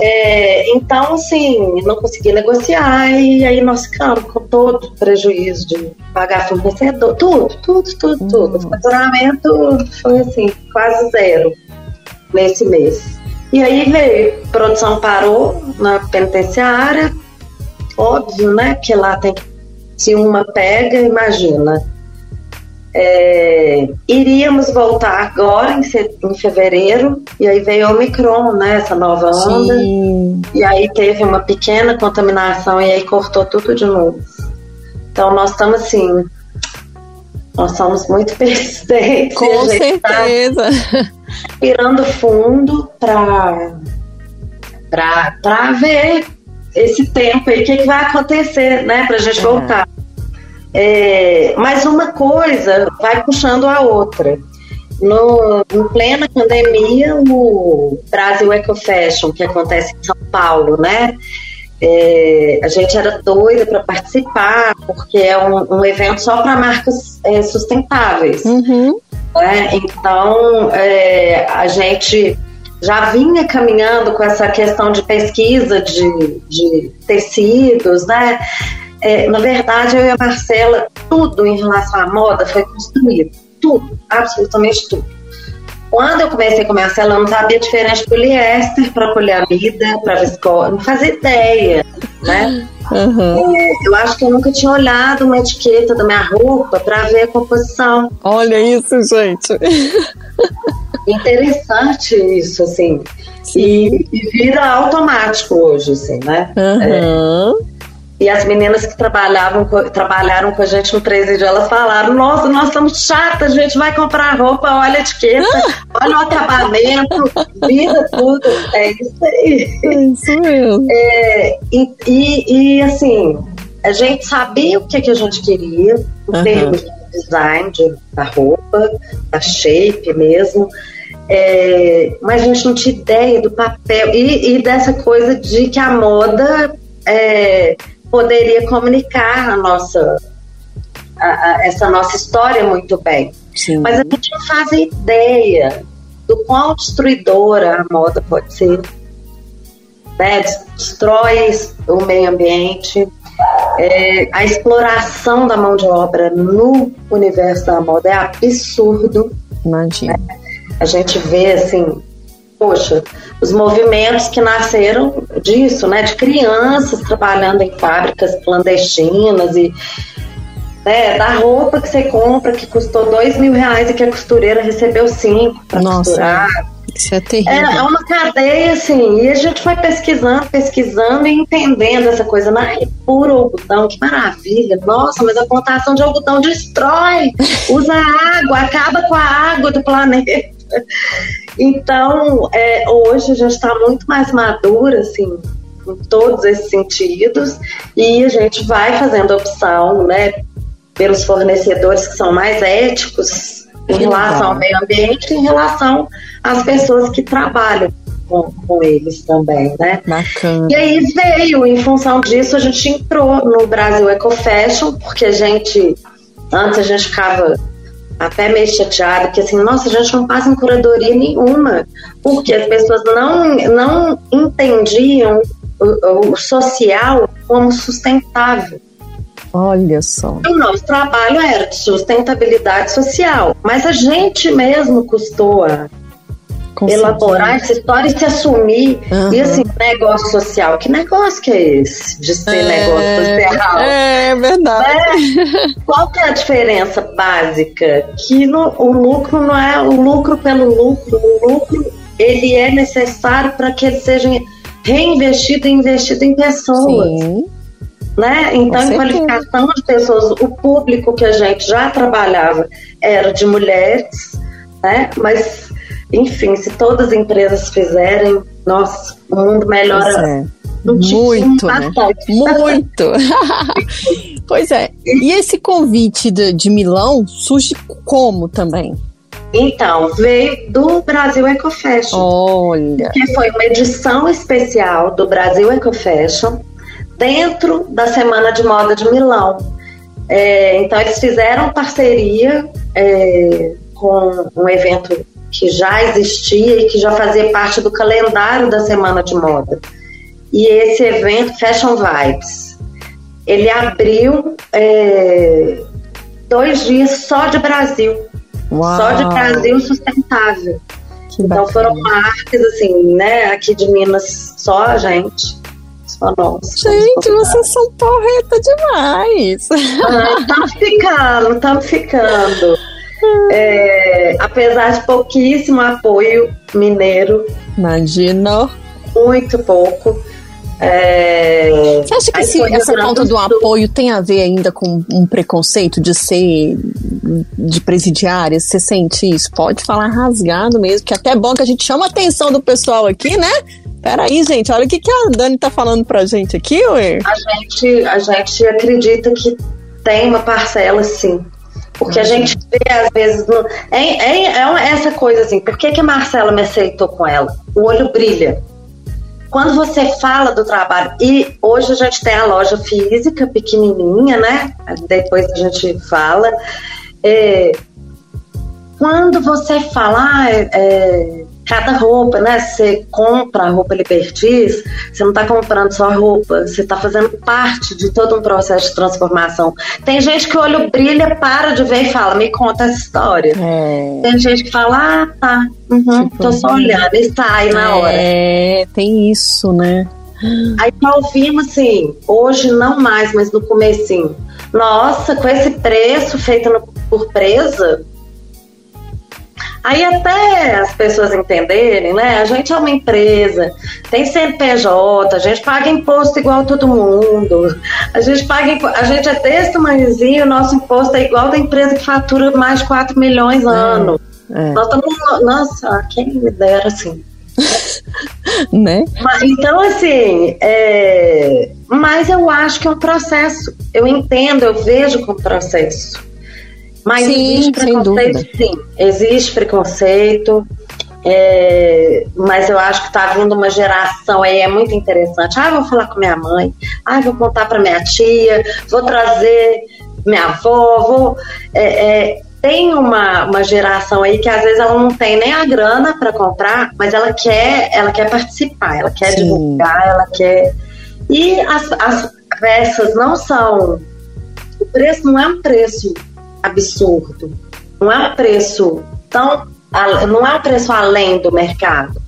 É, então, assim, não consegui negociar e aí nós ficamos com todo prejuízo de pagar fornecedor, tudo, tudo, tudo, uhum. tudo. O faturamento foi assim, quase zero nesse mês. E aí veio, produção parou na penitenciária, óbvio, né? Que lá tem que, se uma pega, imagina é, iríamos voltar agora em, em, fevereiro, e aí veio o Omicron, né? Essa nova onda. Sim. E aí teve uma pequena contaminação e aí cortou tudo de novo. Então nós estamos assim. Nós somos muito persistentes. Com tá certeza. Tá pirando fundo para para ver esse tempo aí, o que, que vai acontecer, né? Pra gente é. voltar. É, mas uma coisa vai puxando a outra. No, em plena pandemia, o Brasil Eco Fashion, que acontece em São Paulo, né? É, a gente era doida para participar, porque é um, um evento só para marcas é, sustentáveis. Uhum. Né? Então, é, a gente já vinha caminhando com essa questão de pesquisa de, de tecidos, né? É, na verdade, eu e a Marcela, tudo em relação à moda foi construído. Tudo, absolutamente tudo. Quando eu comecei com a Marcela, eu não sabia diferente de poliéster para poliamida, para viscose, não fazia ideia, né? Uhum. Eu acho que eu nunca tinha olhado uma etiqueta da minha roupa para ver a composição. Olha isso, gente. Interessante isso, assim. E, e, vira automático hoje, assim, né? Uhum. É. E as meninas que trabalhavam, trabalharam com a gente no presídio, elas falaram: Nossa, nós estamos chatas, a gente vai comprar roupa, olha a etiqueta, olha o acabamento, vida, tudo. É isso aí. É isso mesmo. É, e, e, e, assim, a gente sabia o que, que a gente queria, em uhum. termos de design de, da roupa, da shape mesmo. É, mas a gente não tinha ideia do papel e, e dessa coisa de que a moda é, poderia comunicar a nossa, a, a, essa nossa história muito bem. Sim. Mas a gente não faz ideia do quão destruidora a moda pode ser. Né? Destrói o meio ambiente, é, a exploração da mão de obra no universo da moda é absurdo. Imagina. Né? A gente vê assim poxa, os movimentos que nasceram disso, né, de crianças trabalhando em fábricas clandestinas e né, da roupa que você compra que custou dois mil reais e que a costureira recebeu cinco para costurar. Isso é terrível. É, é, uma cadeia, assim, e a gente vai pesquisando, pesquisando e entendendo essa coisa. Ai, puro algodão, que maravilha. Nossa, mas a plantação de algodão destrói, usa água, acaba com a água do planeta. Então, é, hoje a gente está muito mais madura, assim, em todos esses sentidos, e a gente vai fazendo opção, né, pelos fornecedores que são mais éticos em relação ao meio ambiente, em relação às pessoas que trabalham com, com, eles também, né? Bacana. E aí veio, em função disso, a gente entrou no Brasil Eco Fashion, porque a gente, antes a gente ficava até meio chateada, que assim, nossa, a gente não passa em curadoria nenhuma, porque as pessoas não, não entendiam o, o social como sustentável. Olha só. O nosso trabalho era de sustentabilidade social, mas a gente mesmo custou a elaborar essa história e se assumir. Uhum. E assim, negócio social. Que negócio que é esse de ser é, negócio social? É, é verdade. Né? Qual que é a diferença básica? Que no, o lucro não é o lucro pelo lucro. O lucro ele é necessário para que ele seja reinvestido e investido em pessoas. Sim. né? Então, em qualificação de pessoas, o público que a gente já trabalhava era de mulheres, né? Mas, enfim, se todas as empresas fizerem, nossa, o mundo melhora. É. Muito, né? Muito. pois é. E esse convite de, de Milão surge como também? Então, veio do Brasil Eco Fashion. Olha. Que foi uma edição especial do Brasil Eco Fashion dentro da Semana de Moda de Milão. É, então, eles fizeram parceria é, com um evento que já existia e que já fazia parte do calendário da Semana de Moda. E esse evento, Fashion Vibes, ele abriu é, dois dias só de Brasil. Uau. Só de Brasil sustentável. Que então bacana. foram marcas, assim, né, aqui de Minas, só a gente. Só nós. Gente, vocês são porreta demais. Estamos ah, ficando, estamos ficando. É, apesar de pouquíssimo apoio mineiro. Imagina. Muito pouco. É... Você acha que esse, essa falta do apoio tem a ver ainda com um preconceito de ser de presidiária? Você sente isso? Pode falar rasgado mesmo, que até é bom que a gente chama a atenção do pessoal aqui, né? Peraí, gente, olha o que, que a Dani tá falando pra gente aqui, ué. A gente, a gente acredita que tem uma parcela, sim. Porque uhum. a gente vê, às vezes, no, é, é, é, essa coisa assim, por que, que a Marcela me aceitou com ela? O olho brilha. Quando você fala do trabalho, e hoje a gente tem a loja física pequenininha, né? Depois a gente fala. É, quando você fala, ah, é, é cada roupa, né? Você compra a roupa Libertis, você não está comprando só a roupa, você está fazendo parte de todo um processo de transformação. Tem gente que o olho brilha, para de ver e fala, me conta essa história. É. Tem gente que fala, ah, tá, uhum, tipo, tô só olhando e sai na hora. É, tem isso, né? Aí tá ouvindo assim, hoje não mais, mas no comecinho. Nossa, com esse preço feito no, por presa, Aí até as pessoas entenderem, né? A gente é uma empresa, tem CNPJ, a gente paga imposto igual todo mundo. A gente paga, a gente é desse tamanhozinho, nosso imposto é igual da empresa que fatura mais de 4 milhões é, ano. É. Nós estamos, nossa, quem me dera assim. né? Mas, então, assim, é... mas eu acho que é um processo. Eu entendo, eu vejo como processo. Mas sim, existe preconceito, sim. Existe preconceito. É, mas eu acho que está vindo uma geração aí, é muito interessante. Ah, vou falar com minha mãe, ah, vou contar para minha tia, vou trazer minha avó, vou. É, é, tem uma, uma geração aí que às vezes ela não tem nem a grana para comprar, mas ela quer, ela quer participar, ela quer Sim. divulgar, ela quer. E as, as peças não são. O preço não é um preço absurdo. Não é um preço tão. Não é um preço além do mercado.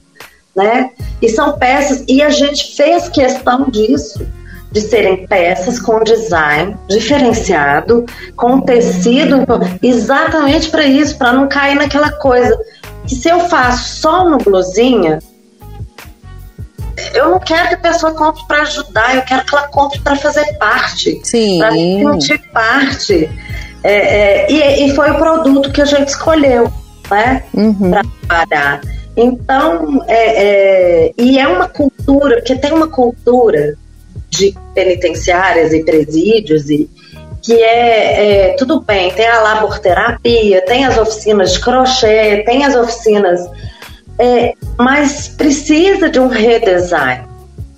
Né? E são peças, e a gente fez questão disso, de serem peças com design diferenciado, com tecido, exatamente para isso, para não cair naquela coisa que se eu faço só no blusinha, eu não quero que a pessoa compre para ajudar, eu quero que ela compre para fazer parte, para sentir parte. É, é, e, e, foi o produto que a gente escolheu, né? Uhum. Para trabalhar. Então, é, é, e é uma cultura, porque tem uma cultura de penitenciárias e presídios e que é, é, tudo bem, tem a laborterapia, tem as oficinas de crochê, tem as oficinas, é, mas precisa de um redesign.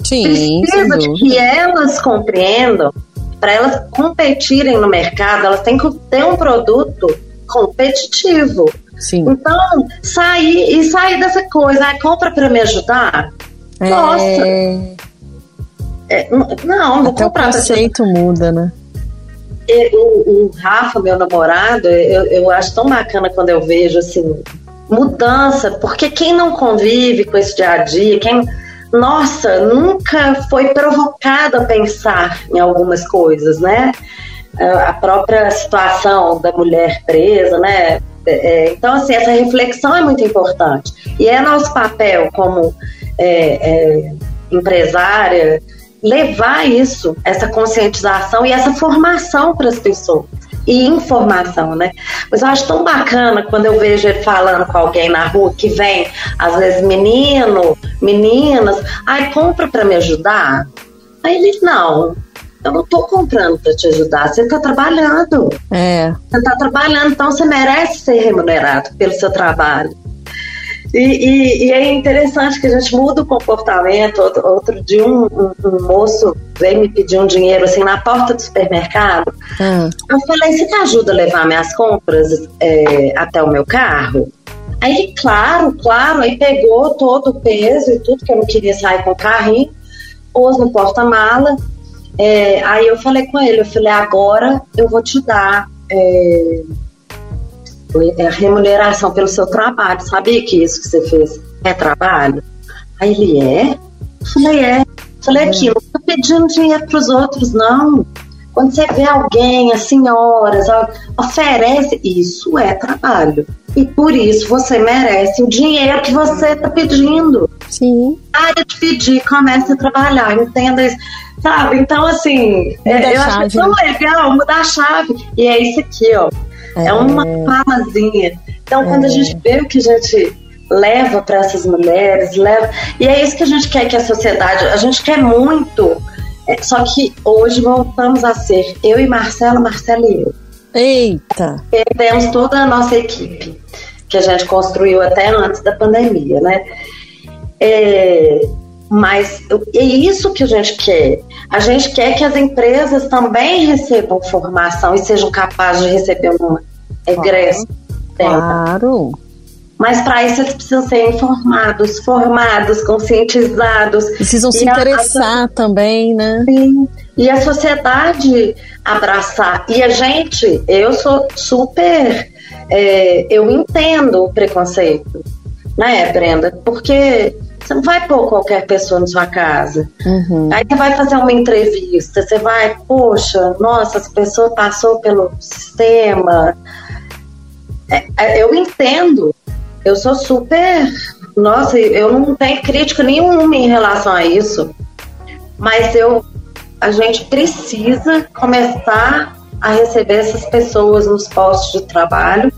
Sim, precisa de que elas compreendam para elas competirem no mercado, elas têm que ter um produto competitivo. Sim. Então, sair e sair dessa coisa, ah, compra para me ajudar. É... Nossa. É, não, vou Até comprar. O conceito muda, né? O, o, Rafa, meu namorado, eu, eu acho tão bacana quando eu vejo assim mudança, porque quem não convive com esse dia a dia, quem nossa, nunca foi provocado a pensar em algumas coisas, né? A própria situação da mulher presa, né? É, é, então, assim, essa reflexão é muito importante. E é nosso papel como é, é, empresária levar isso, essa conscientização e essa formação para as pessoas e informação, né? Mas eu acho tão bacana quando eu vejo ele falando com alguém na rua que vem, às vezes, menino, meninas, ai, compra para me ajudar. Aí ele, não, eu não tô comprando para te ajudar, você tá trabalhando. É. Você tá trabalhando, então você merece ser remunerado pelo seu trabalho. E, e, e, é interessante que a gente muda o comportamento. Outro, outro dia, um, um, um, moço veio me pedir um dinheiro assim na porta do supermercado. Hum. Eu falei: Você me ajuda a levar minhas compras é, até o meu carro? Aí claro, claro. Aí pegou todo o peso e tudo, que eu não queria sair com o carrinho, pôs no porta-mala. É, aí eu falei com ele: Eu falei, agora eu vou te dar. É, é a remuneração pelo seu trabalho. Sabia que isso que você fez é trabalho? Aí ele é? Eu falei, é. Eu falei, aqui, não tô pedindo dinheiro para os outros, não. Quando você vê alguém, as senhoras, oferece, isso é trabalho. E por isso você merece o dinheiro que você está pedindo. Sim. Para de pedir, comece a trabalhar, entenda isso. Sabe? Então, assim, é, eu acho tão né? legal mudar a chave. E é isso aqui, ó. É, é uma famazinha. Então, quando a é. gente vê o que a gente leva para essas mulheres, leva. E é isso que a gente quer que a sociedade. A gente quer muito. É, só que hoje voltamos a ser eu e Marcela, Marcela e eu. Eita! Perdemos toda a nossa equipe, que a gente construiu até antes da pandemia, né? É, mas é isso que a gente quer. A gente quer que as empresas também recebam formação e sejam capazes de receber um egresso. Claro. Mas para isso eles precisam ser informados, formados, conscientizados. Precisam se interessar a, também, né? Sim. E a sociedade abraçar. E a gente, eu sou super. É, eu entendo o preconceito, né, Brenda? Porque você não vai pôr qualquer pessoa na sua casa. Uhum. Aí você vai fazer uma entrevista, você vai, poxa, nossa, essa pessoa passou pelo sistema. É, é, eu entendo. Eu sou super. Nossa, eu não tenho crítica nenhuma em relação a isso. Mas eu, a gente precisa começar a receber essas pessoas nos postos de trabalho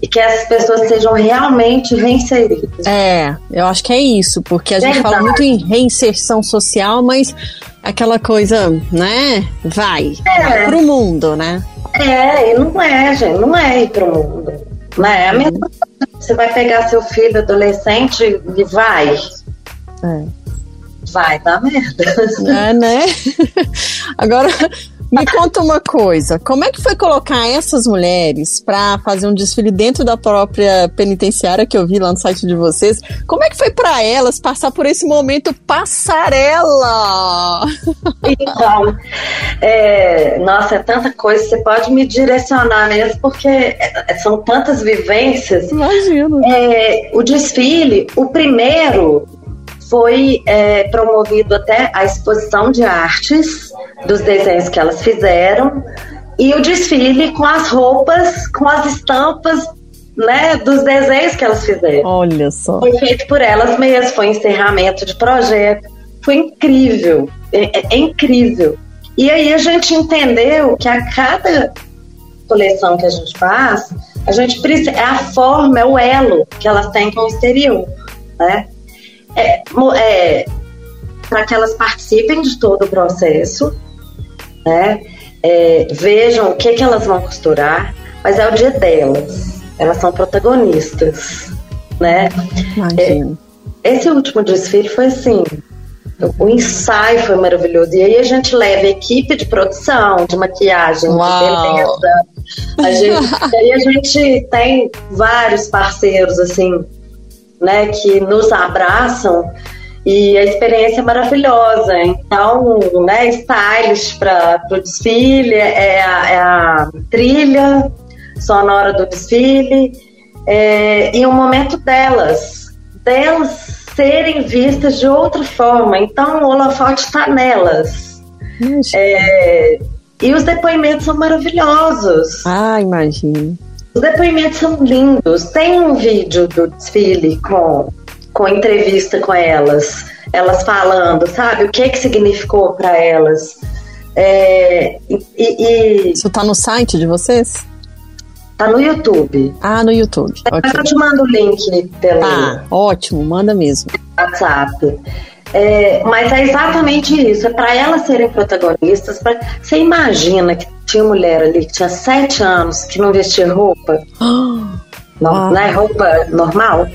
e que essas pessoas sejam realmente reinseridas. É, eu acho que é isso, porque a gente fala muito em reinserção social, mas aquela coisa, né, vai, é. vai pro mundo, né? É, e não é, gente, não é ir pro mundo. Né? É a mesma Você vai pegar seu filho adolescente e vai. É. Vai dar merda. É, né? Agora, me conta uma coisa, como é que foi colocar essas mulheres para fazer um desfile dentro da própria penitenciária que eu vi lá no site de vocês? Como é que foi para elas passar por esse momento passarela? Então, é, nossa, é tanta coisa, você pode me direcionar mesmo, porque são tantas vivências. Imagino. É, o desfile, o primeiro foi é, promovido até a exposição de artes dos desenhos que elas fizeram e o desfile com as roupas, com as estampas né, dos desenhos que elas fizeram. Olha só. Foi feito por elas mesmas, foi encerramento de projeto. Foi incrível, é, é, é incrível. E aí a gente entendeu que a cada coleção que a gente faz, a gente precisa, é a forma, é o elo que elas têm com o exterior, né? É, é, para que elas participem de todo o processo, né? É, vejam o que, que elas vão costurar, mas é o dia delas. Elas são protagonistas, né? Imagina. É, esse último desfile foi assim. O ensaio foi maravilhoso. E aí a gente leva equipe de produção, de maquiagem, Uau. de beleza. A gente, aí a gente tem vários parceiros, assim, né, que nos abraçam e a experiência é maravilhosa. Então, né, stylist para o desfile, é a, é a, trilha sonora do desfile é, e o momento delas, delas serem vistas de outra forma. Então, o holofote está nelas. É, e os depoimentos são maravilhosos. Ah, imagino. Os depoimentos são lindos. Tem um vídeo do desfile com, com entrevista com elas. elas falando, sabe? O que que significou para elas. É, e, e, Isso tá no site de vocês? Tá no YouTube. Ah, no YouTube. Okay. Eu te mando o link pelo ah, ótimo, manda mesmo. WhatsApp. É, mas é exatamente isso, é para elas serem protagonistas. Pra... Você imagina que tinha mulher ali que tinha sete anos que não vestia roupa? não, ah. não é roupa normal?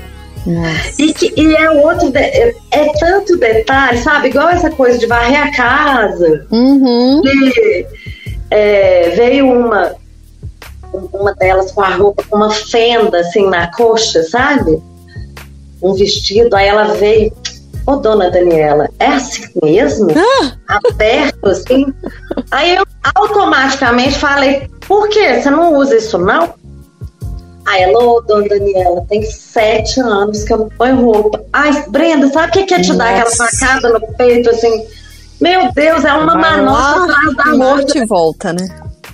E, que, e é outro, de, é, é, tanto detalhe, sabe? Igual essa coisa de varrer a casa. Uhum. E, é, veio uma, uma delas com a roupa com uma fenda assim na coxa, sabe? Um vestido, aí ela veio. Ô, dona Daniela, é assim mesmo? Ah! Aberto assim? Aí eu automaticamente falei: por que você não usa isso não? Aí ela, ô, dona Daniela, tem sete anos que eu não ponho roupa. Ai, Brenda, sabe o que, que é te Nossa. dar aquela facada no peito, assim? Meu Deus, é uma manobra atrás da morte e volta, né?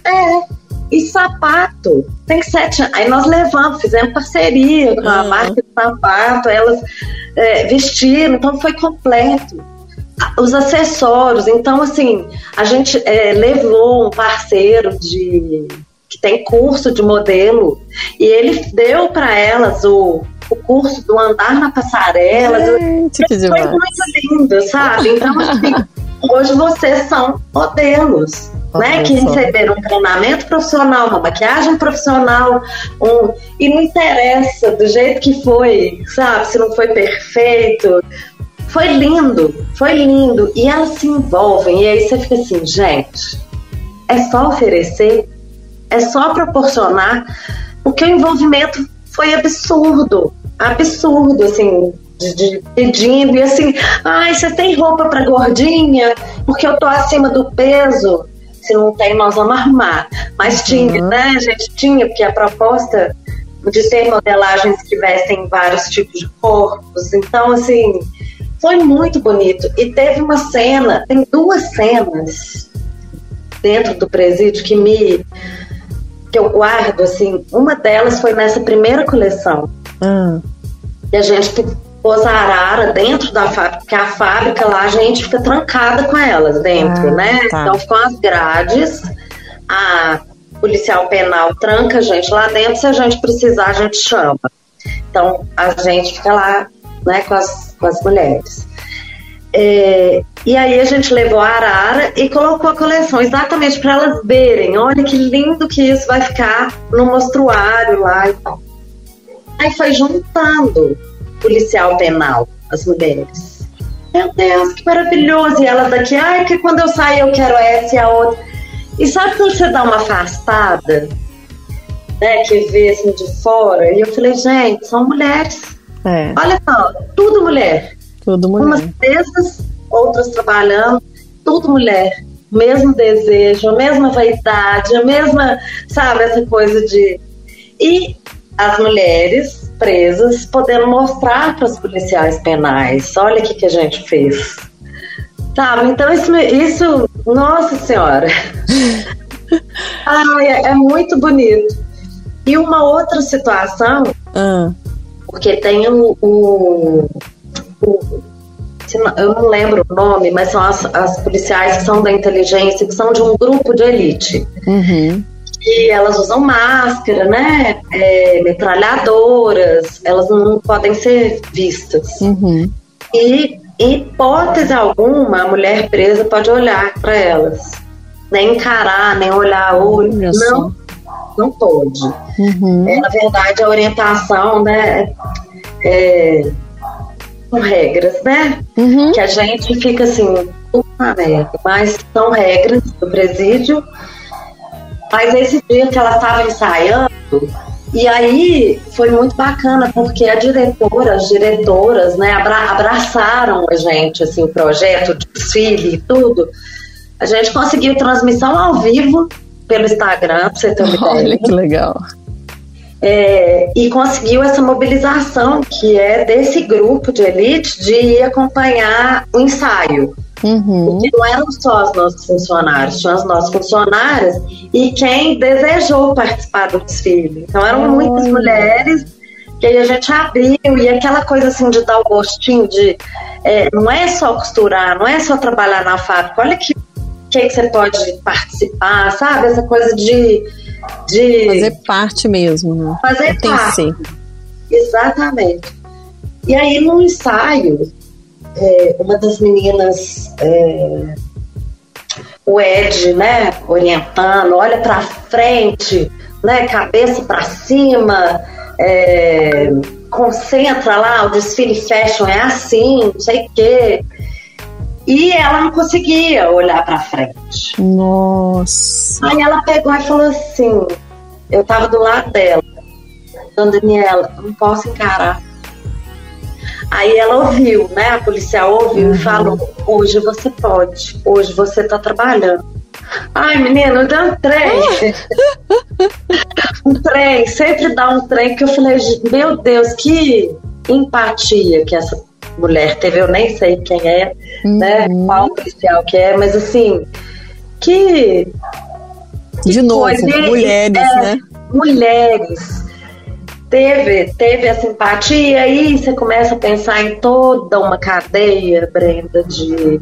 É. E sapato, tem sete anos. Aí nós levamos, fizemos parceria com a marca de sapato, elas é, vestiram, então foi completo. Os acessórios, então assim, a gente é, levou um parceiro de que tem curso de modelo, e ele deu para elas o, o curso do andar na passarela. Gente, do... Foi muito lindo, sabe? Então, assim, hoje vocês são modelos. Né, que receberam um treinamento profissional, uma maquiagem profissional, um, e não interessa do jeito que foi, sabe? Se não foi perfeito. Foi lindo, foi lindo. E elas se envolvem, e aí você fica assim, gente, é só oferecer é só proporcionar, porque o envolvimento foi absurdo, absurdo, assim, de, de, pedindo, e assim, ai, você tem roupa para gordinha? Porque eu tô acima do peso. Se não tem, nós vamos arrumar. Mas tinha, uhum. né, gente? Tinha, porque a proposta de ter modelagens que vestem vários tipos de corpos. Então, assim, foi muito bonito. E teve uma cena, tem duas cenas dentro do presídio que me que eu guardo, assim, uma delas foi nessa primeira coleção. Hum. E a gente pôs a arara dentro da fábrica, porque a fábrica lá a gente fica trancada com elas dentro, ah, né? Tá. Então ficam as grades, a policial penal tranca a gente lá dentro, se a gente precisar, a gente chama. Então a gente fica lá né, com, as, com as mulheres. É, e aí a gente levou a Arara e colocou a coleção exatamente para elas verem. Olha que lindo que isso vai ficar no mostruário lá. Aí foi juntando policial penal, as mulheres. Meu Deus, que maravilhoso! E elas daqui, ai, que quando eu sair eu quero essa e a outra. E sabe quando você dá uma afastada, né, que vê assim de fora? E eu falei, gente, são mulheres. É. Olha só, tudo mulher. Tudo mulher. Umas presas, outras trabalhando, tudo mulher. Mesmo desejo, a mesma vaidade, a mesma, sabe, essa coisa de. E as mulheres presas podendo mostrar para os policiais penais: olha o que, que a gente fez. Sabe? Então, isso, isso nossa Senhora. Ai, é, é, muito bonito. E uma outra situação, ah. porque tem o, o eu não lembro o nome, mas são as, as policiais que são da inteligência, que são de um grupo de elite. Uhum. E elas usam máscara, né? É, metralhadoras, elas não podem ser vistas. Uhum. E, em hipótese alguma, a mulher presa pode olhar para elas. Nem encarar, nem olhar o olho. Não, não pode. Uhum. É, na verdade, a orientação, né? É, com regras, né? Uhum. Que a gente fica assim, puta merda, mas são regras do presídio. Mas esse dia que ela estava ensaiando, e aí foi muito bacana, porque a diretora, as diretoras, né, abra abraçaram a gente, assim, o projeto, o desfile e tudo. A gente conseguiu transmissão ao vivo pelo Instagram, pra você ter uma Olha ideia. que legal é, e conseguiu essa mobilização que é desse grupo de elite de ir acompanhar o ensaio. Uhum. Porque não eram só os nossos funcionários, tinham as nossas funcionárias e quem desejou participar do desfile. Então eram muitas mulheres que aí a gente abriu e aquela coisa assim de dar o gostinho de é, não é só costurar, não é só trabalhar na fábrica, olha que que, que você pode participar, sabe? Essa coisa de, de fazer parte mesmo, né? Fazer Tem parte. Exatamente. E aí no ensaio, é, uma das meninas, é, o Ed, né, orientando, olha para frente, né, cabeça para cima, é, concentra lá, o desfile fashion é assim, não sei o quê. E ela não conseguia olhar para frente. Nossa. Aí ela pegou e falou assim: eu tava do lado dela, Dona Daniela, não posso encarar. Aí ela ouviu, né? A policial ouviu uhum. e falou: hoje você pode, hoje você tá trabalhando. Ai, menino, deu um trem. um trem, sempre dá um trem que eu falei, meu Deus, que empatia que essa mulher teve, eu nem sei quem é, né, uhum. né? Qual policial que é, mas assim, que. que De novo, mulheres, é, né? Mulheres. Teve, teve a simpatia, aí você começa a pensar em toda uma cadeia, Brenda, de,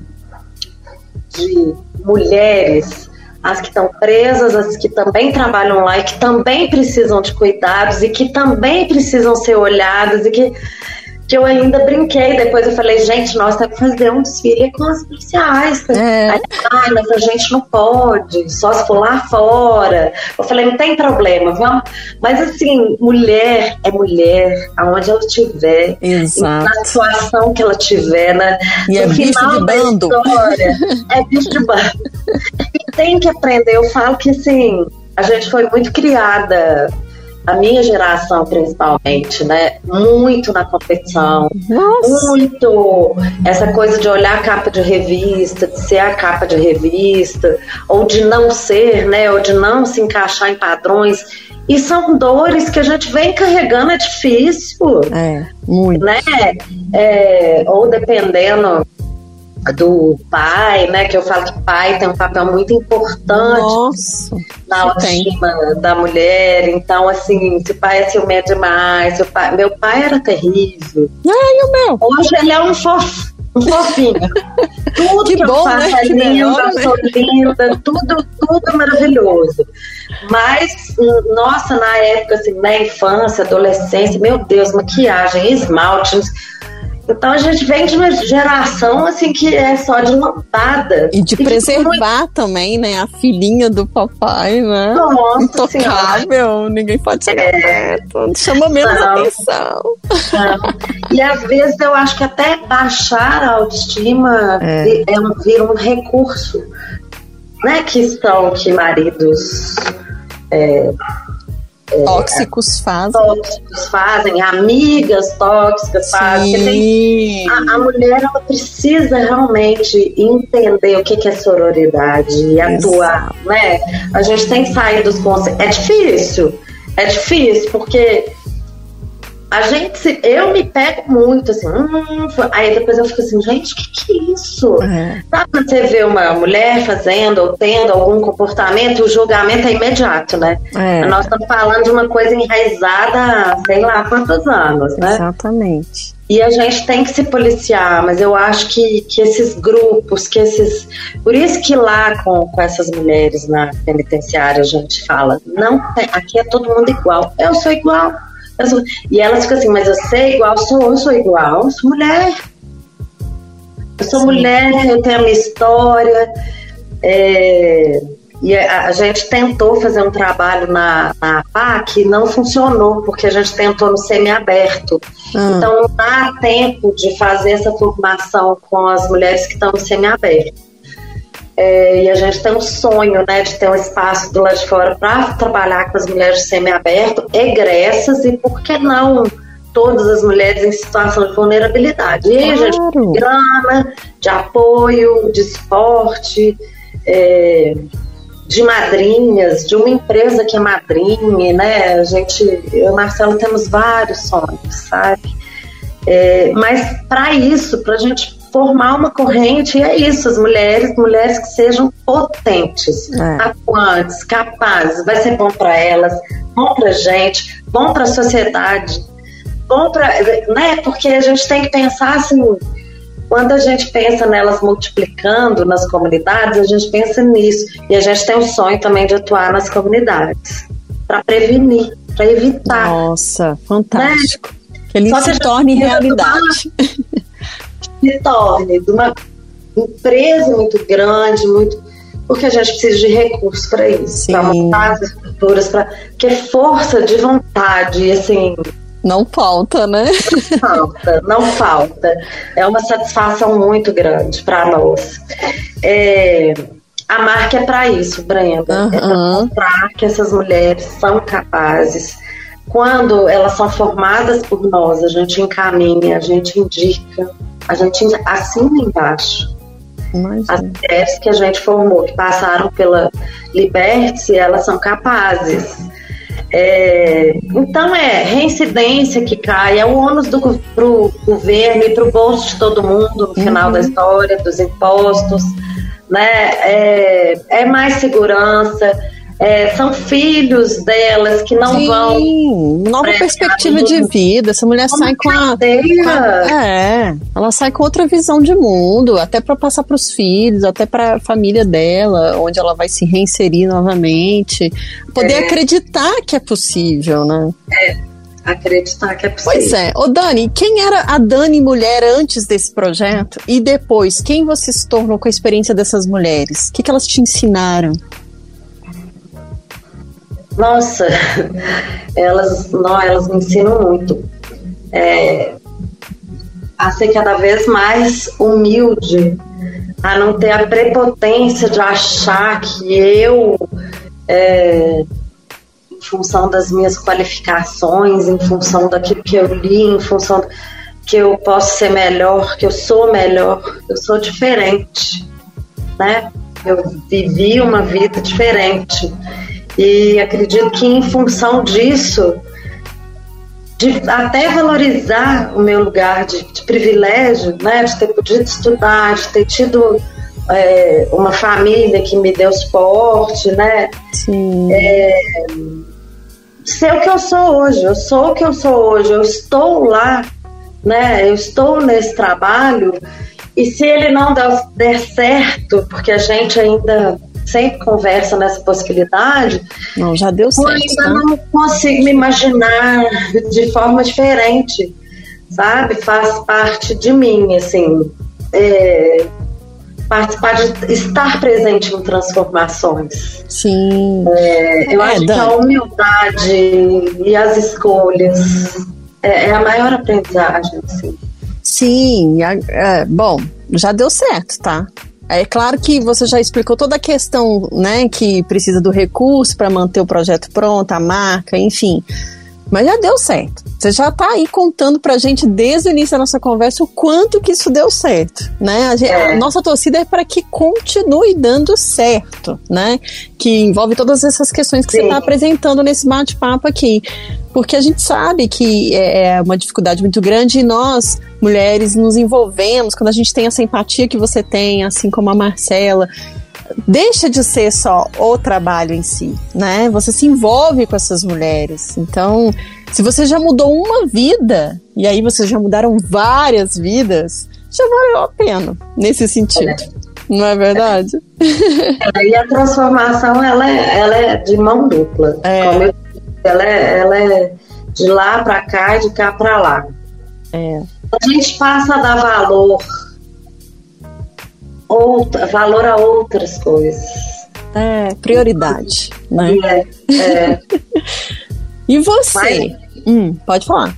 de mulheres as que estão presas, as que também trabalham lá e que também precisam de cuidados e que também precisam ser olhadas e que que eu ainda brinquei. Depois eu falei, gente, nós temos que fazer um desfile com as policiais. É. Aí, Ai, mas a gente não pode, só se for lá fora. Eu falei, não tem problema, vamos. Mas assim, mulher é mulher, aonde ela estiver, na situação que ela tiver, né? E é bicho de bando. História, é bicho de bando. E tem que aprender. Eu falo que assim, a gente foi muito criada a minha geração principalmente, né? Muito na competição, Nossa. muito essa coisa de olhar a capa de revista, de ser a capa de revista, ou de não ser, né? Ou de não se encaixar em padrões. E são dores que a gente vem carregando, é difícil. É, muito. Né? É, ou dependendo do pai, né? Que eu falo que pai tem um papel muito importante Nossa, na autoestima tem. da mulher. Então, assim, se o pai é ciumento demais, seu pai, meu pai era terrível. Ai, o meu. Hoje ele é um fofo. Um fofinho. Tudo que, que bom, eu faço né? é lindo, eu sou linda, tudo, tudo maravilhoso. Mas, nossa, na época, assim, na infância, adolescência, meu Deus, maquiagem, esmalte, então a gente vem de uma geração assim que é só de lampada. E de e preservar muito... também, né? A filhinha do papai, né? Nossa Intocável, senhora. ninguém pode chegar é... perto. Chama menos Não. atenção. Não. E às vezes eu acho que até baixar a autoestima é, é um, vira um recurso. Né, que são que maridos é, tóxicos fazem. Tóxicos fazem, amigas tóxicas fazem. Tem, a, a, mulher ela precisa realmente entender o que, que é sororidade e atuar, né? A gente tem que sair dos conceitos. É difícil, é difícil, porque a gente, eu me pego muito assim, hum, aí depois eu fico assim, gente, o que, que é isso? É. Sabe quando você vê uma mulher fazendo ou tendo algum comportamento, o julgamento é imediato, né? É. Nós estamos falando de uma coisa enraizada, sei lá quantos anos, né? Exatamente. E a gente tem que se policiar, mas eu acho que, que esses grupos, que esses. Por isso que lá com, com essas mulheres na penitenciária a gente fala, não tem, aqui é todo mundo igual. Eu sou igual e elas ficam assim, mas você é igual, sou, eu sou igual, eu sou mulher. Eu sou Sim. mulher, eu tenho a minha história. É, e a, a, gente tentou fazer um trabalho na, na PAC e não funcionou, porque a gente tentou no semiaberto. Hum. Então não dá tempo de fazer essa formação com as mulheres que estão no semiaberto. É, e a gente tem um sonho né, de ter um espaço do lado de fora para trabalhar com as mulheres de semiaberto, egressas e, por que não, todas as mulheres em situação de vulnerabilidade. E aí a gente tem grana, de apoio, de esporte, é, de madrinhas, de uma empresa que é madrinha, né? A gente, eu e o Marcelo temos vários sonhos, sabe? É, mas para isso, para a gente formar uma corrente, e é isso, as mulheres, mulheres que sejam potentes, é. atuantes, capazes, vai ser bom para elas, bom para gente, bom para a sociedade, bom para, né? Porque a gente tem que pensar assim, quando a gente pensa nelas multiplicando nas comunidades, a gente pensa nisso. E a gente tem o sonho também de atuar nas comunidades para prevenir, para evitar. Nossa, fantástico. Né? Que ele Só se torne realidade. se torne de uma empresa muito grande, muito porque a gente precisa de recursos para isso, para montar as estruturas, para que força de vontade, assim, não falta, né? Não falta, não falta. É uma satisfação muito grande para nós. É, a marca é para isso, Brenda. Uhum. É para mostrar que essas mulheres são capazes. Quando elas são formadas por nós, a gente encaminha, a gente indica, a gente assina embaixo. Imagina. As mulheres que a gente formou, que passaram pela Liberte, elas são capazes é, então é reincidência que cai, é o ônus do pro governo e para o bolso de todo mundo no final uhum. da história, dos impostos, né? É, é mais segurança, é, são filhos delas que não Sim, vão. Nova perspectiva de vida. Essa mulher sai com a, com a, É, ela sai com outra visão de mundo, até para passar para os filhos, até para a família dela, onde ela vai se reinserir novamente. Poder é. acreditar que é possível, né? É acreditar que é possível. Pois é. Ô Dani, quem era a Dani mulher antes desse projeto e depois? Quem você se tornou com a experiência dessas mulheres? O que, que elas te ensinaram? Nossa, elas, não, elas me ensinam muito. É, a ser cada vez mais humilde, a não ter a prepotência de achar que eu, é, em função das minhas qualificações, em função daquilo que eu li, em função que eu posso ser melhor, que eu sou melhor, eu sou diferente, né? Eu vivi uma vida diferente. E acredito que em função disso, de até valorizar o meu lugar de, de privilégio, né, de ter podido estudar, de ter tido é, uma família que me deu suporte, né? Sim. É, ser o que eu sou hoje, eu sou o que eu sou hoje, eu estou lá, né? Eu estou nesse trabalho e se ele não der, der certo, porque a gente ainda sempre conversa nessa possibilidade. Não, já deu certo. Eu ainda tá? não consigo me imaginar de forma diferente, sabe? Faz parte de mim, assim. É, participar de estar presente em transformações. Sim. É, eu é, acho que a humildade e as escolhas é, é a maior aprendizagem. Assim. Sim, é, bom, já deu certo, tá? É claro que você já explicou toda a questão, né, que precisa do recurso para manter o projeto pronto, a marca, enfim. Mas já deu certo. Você já está aí contando para a gente desde o início da nossa conversa o quanto que isso deu certo, né? A, gente, a é. nossa torcida é para que continue dando certo, né? Que envolve todas essas questões que Sim. você está apresentando nesse bate-papo aqui porque a gente sabe que é, é uma dificuldade muito grande e nós, mulheres, nos envolvemos quando a gente tem essa empatia que você tem, assim como a Marcela. Deixa de ser só o trabalho em si, né? Você se envolve com essas mulheres. Então, se você já mudou uma vida, e aí vocês já mudaram várias vidas, já valeu a pena nesse sentido. É. Não é verdade? É, e a transformação ela é, ela é de mão dupla. É. Ela é, ela é de lá para cá e de cá para lá. É. A gente passa a dar valor, outra, valor a outras coisas. É, prioridade, né? É, é. e você? Mas, hum, pode falar.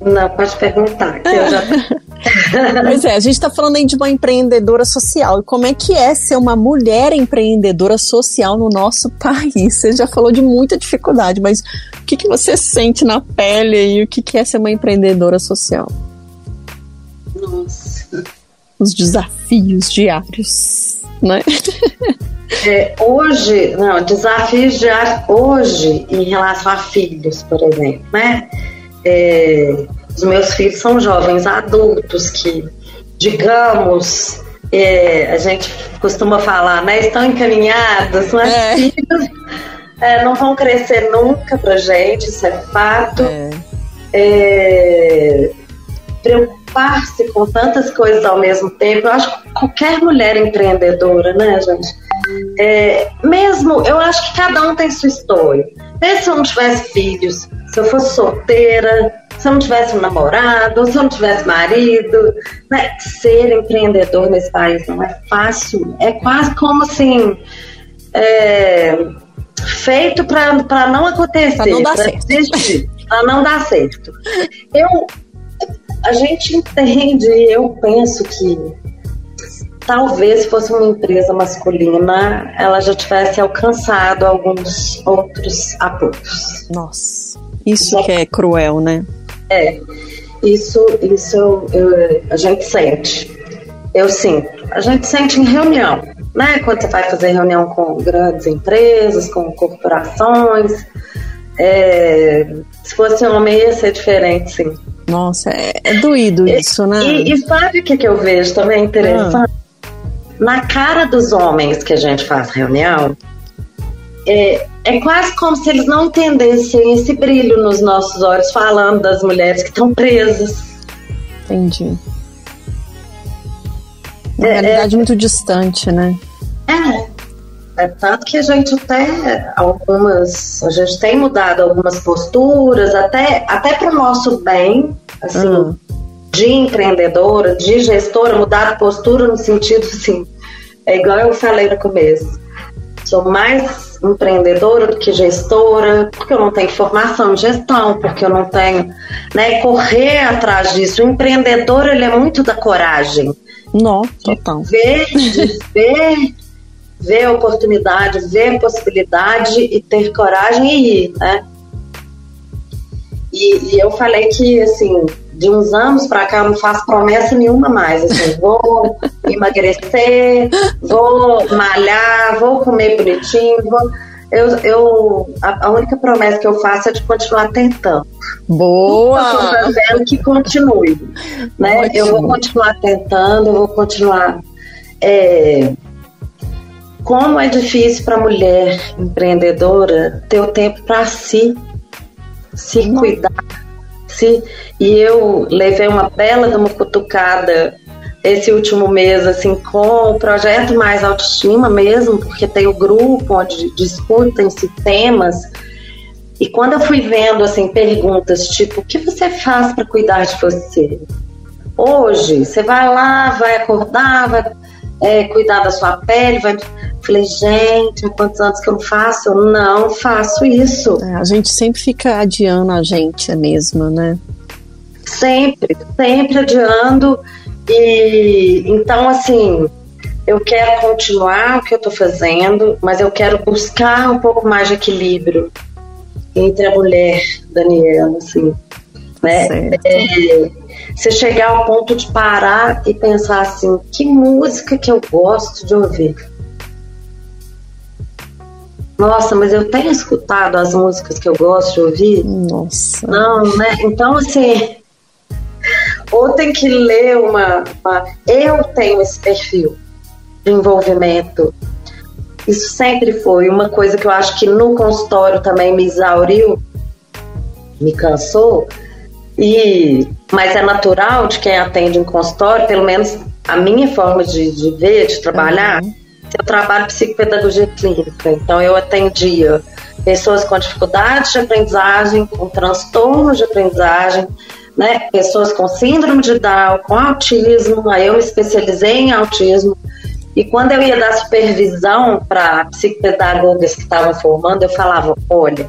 Não, pode perguntar, eu já Pois é, a gente está falando aí de uma empreendedora social. E como é que é ser uma mulher empreendedora social no nosso país? Você já falou de muita dificuldade, mas o que, que você sente na pele e o que, que é ser uma empreendedora social? Nossa. Os desafios diários, né? É, hoje, não, desafios diários hoje em relação a filhos, por exemplo, né? É, os meus filhos são jovens adultos que, digamos, é, a gente costuma falar, né? Estão encaminhados, mas é. filhos é, não vão crescer nunca pra gente, isso é fato. É. preocupar-se com tantas coisas ao mesmo tempo. Eu acho que qualquer mulher empreendedora, né, gente? É, mesmo, eu acho que cada um tem sua história. Mesmo se eu não tivesse filhos, se eu fosse solteira, se eu não tivesse um namorado, se eu não tivesse marido, né? ser empreendedor nesse país não é fácil. É quase como assim. É, feito para não acontecer, para não dar certo. Para não dar certo. Eu, a gente entende, eu penso que talvez fosse uma empresa masculina, ela já tivesse alcançado alguns outros apoios. Nossa, isso que é cruel, né? É, isso, isso eu, a gente sente. Eu sinto. A gente sente em reunião, né? Quando você vai fazer reunião com grandes empresas, com corporações. É, se fosse homem ia ser diferente, sim. Nossa, é, é doído isso, né? E, e sabe o que, que eu vejo também interessante? Ah. Na cara dos homens que a gente faz reunião, é, é quase como se eles não entendessem esse brilho nos nossos olhos falando das mulheres que estão presas. Entendi. Uma é, realidade é, muito distante, né? É. É tanto que a gente até algumas, a gente tem mudado algumas posturas, até, até para o nosso bem, assim, uhum. de empreendedora, de gestora, mudar postura no sentido assim, é igual eu falei no começo. Sou mais empreendedora do que gestora, porque eu não tenho formação em gestão, porque eu não tenho, né, correr atrás disso. O empreendedor, ele é muito da coragem. Não, total. Ver, ver ver a oportunidade, ver a possibilidade e ter coragem e ir, né? E, e eu falei que, assim, de uns anos para cá eu não faço promessa nenhuma mais. Assim, vou emagrecer, vou malhar, vou comer bonitinho. Vou... Eu, eu, a, a, única promessa que eu faço é de continuar tentando. Boa! Estou fazendo que continue. Né? Eu vou continuar tentando, eu vou continuar. É, como é difícil para a mulher empreendedora ter o tempo para si, se uhum. cuidar. Se, e eu levei uma bela de uma cutucada esse último mês, assim, com o projeto Mais Autoestima mesmo, porque tem o grupo onde discutem-se temas. E quando eu fui vendo, assim, perguntas tipo, o que você faz para cuidar de você? Hoje, você vai lá, vai acordar, vai é, cuidar da sua pele, vai Falei, gente, há quantos anos que eu não faço? Eu não faço isso. É, a gente sempre fica adiando a gente mesma, né? Sempre, sempre adiando. E então, assim, eu quero continuar o que eu estou fazendo, mas eu quero buscar um pouco mais de equilíbrio entre a mulher, Daniela, assim, né? É, você chegar ao ponto de parar e pensar assim, que música que eu gosto de ouvir? Nossa, mas eu tenho escutado as músicas que eu gosto de ouvir. Nossa. Não, né? Então, assim, ou tem que ler uma, uma. Eu tenho esse perfil de envolvimento. Isso sempre foi uma coisa que eu acho que no consultório também me exauriu, me cansou. E, mas é natural de quem atende em consultório, pelo menos a minha forma de, de ver, de trabalhar. Uhum. eu trabalho psicopedagogia clínica, então eu atendia pessoas com dificuldades de aprendizagem, com transtornos de aprendizagem, né, pessoas com síndrome de Down, com autismo, aí eu me especializei em autismo, e quando eu ia dar supervisão para psicopedagogas que estavam formando, eu falava, olha,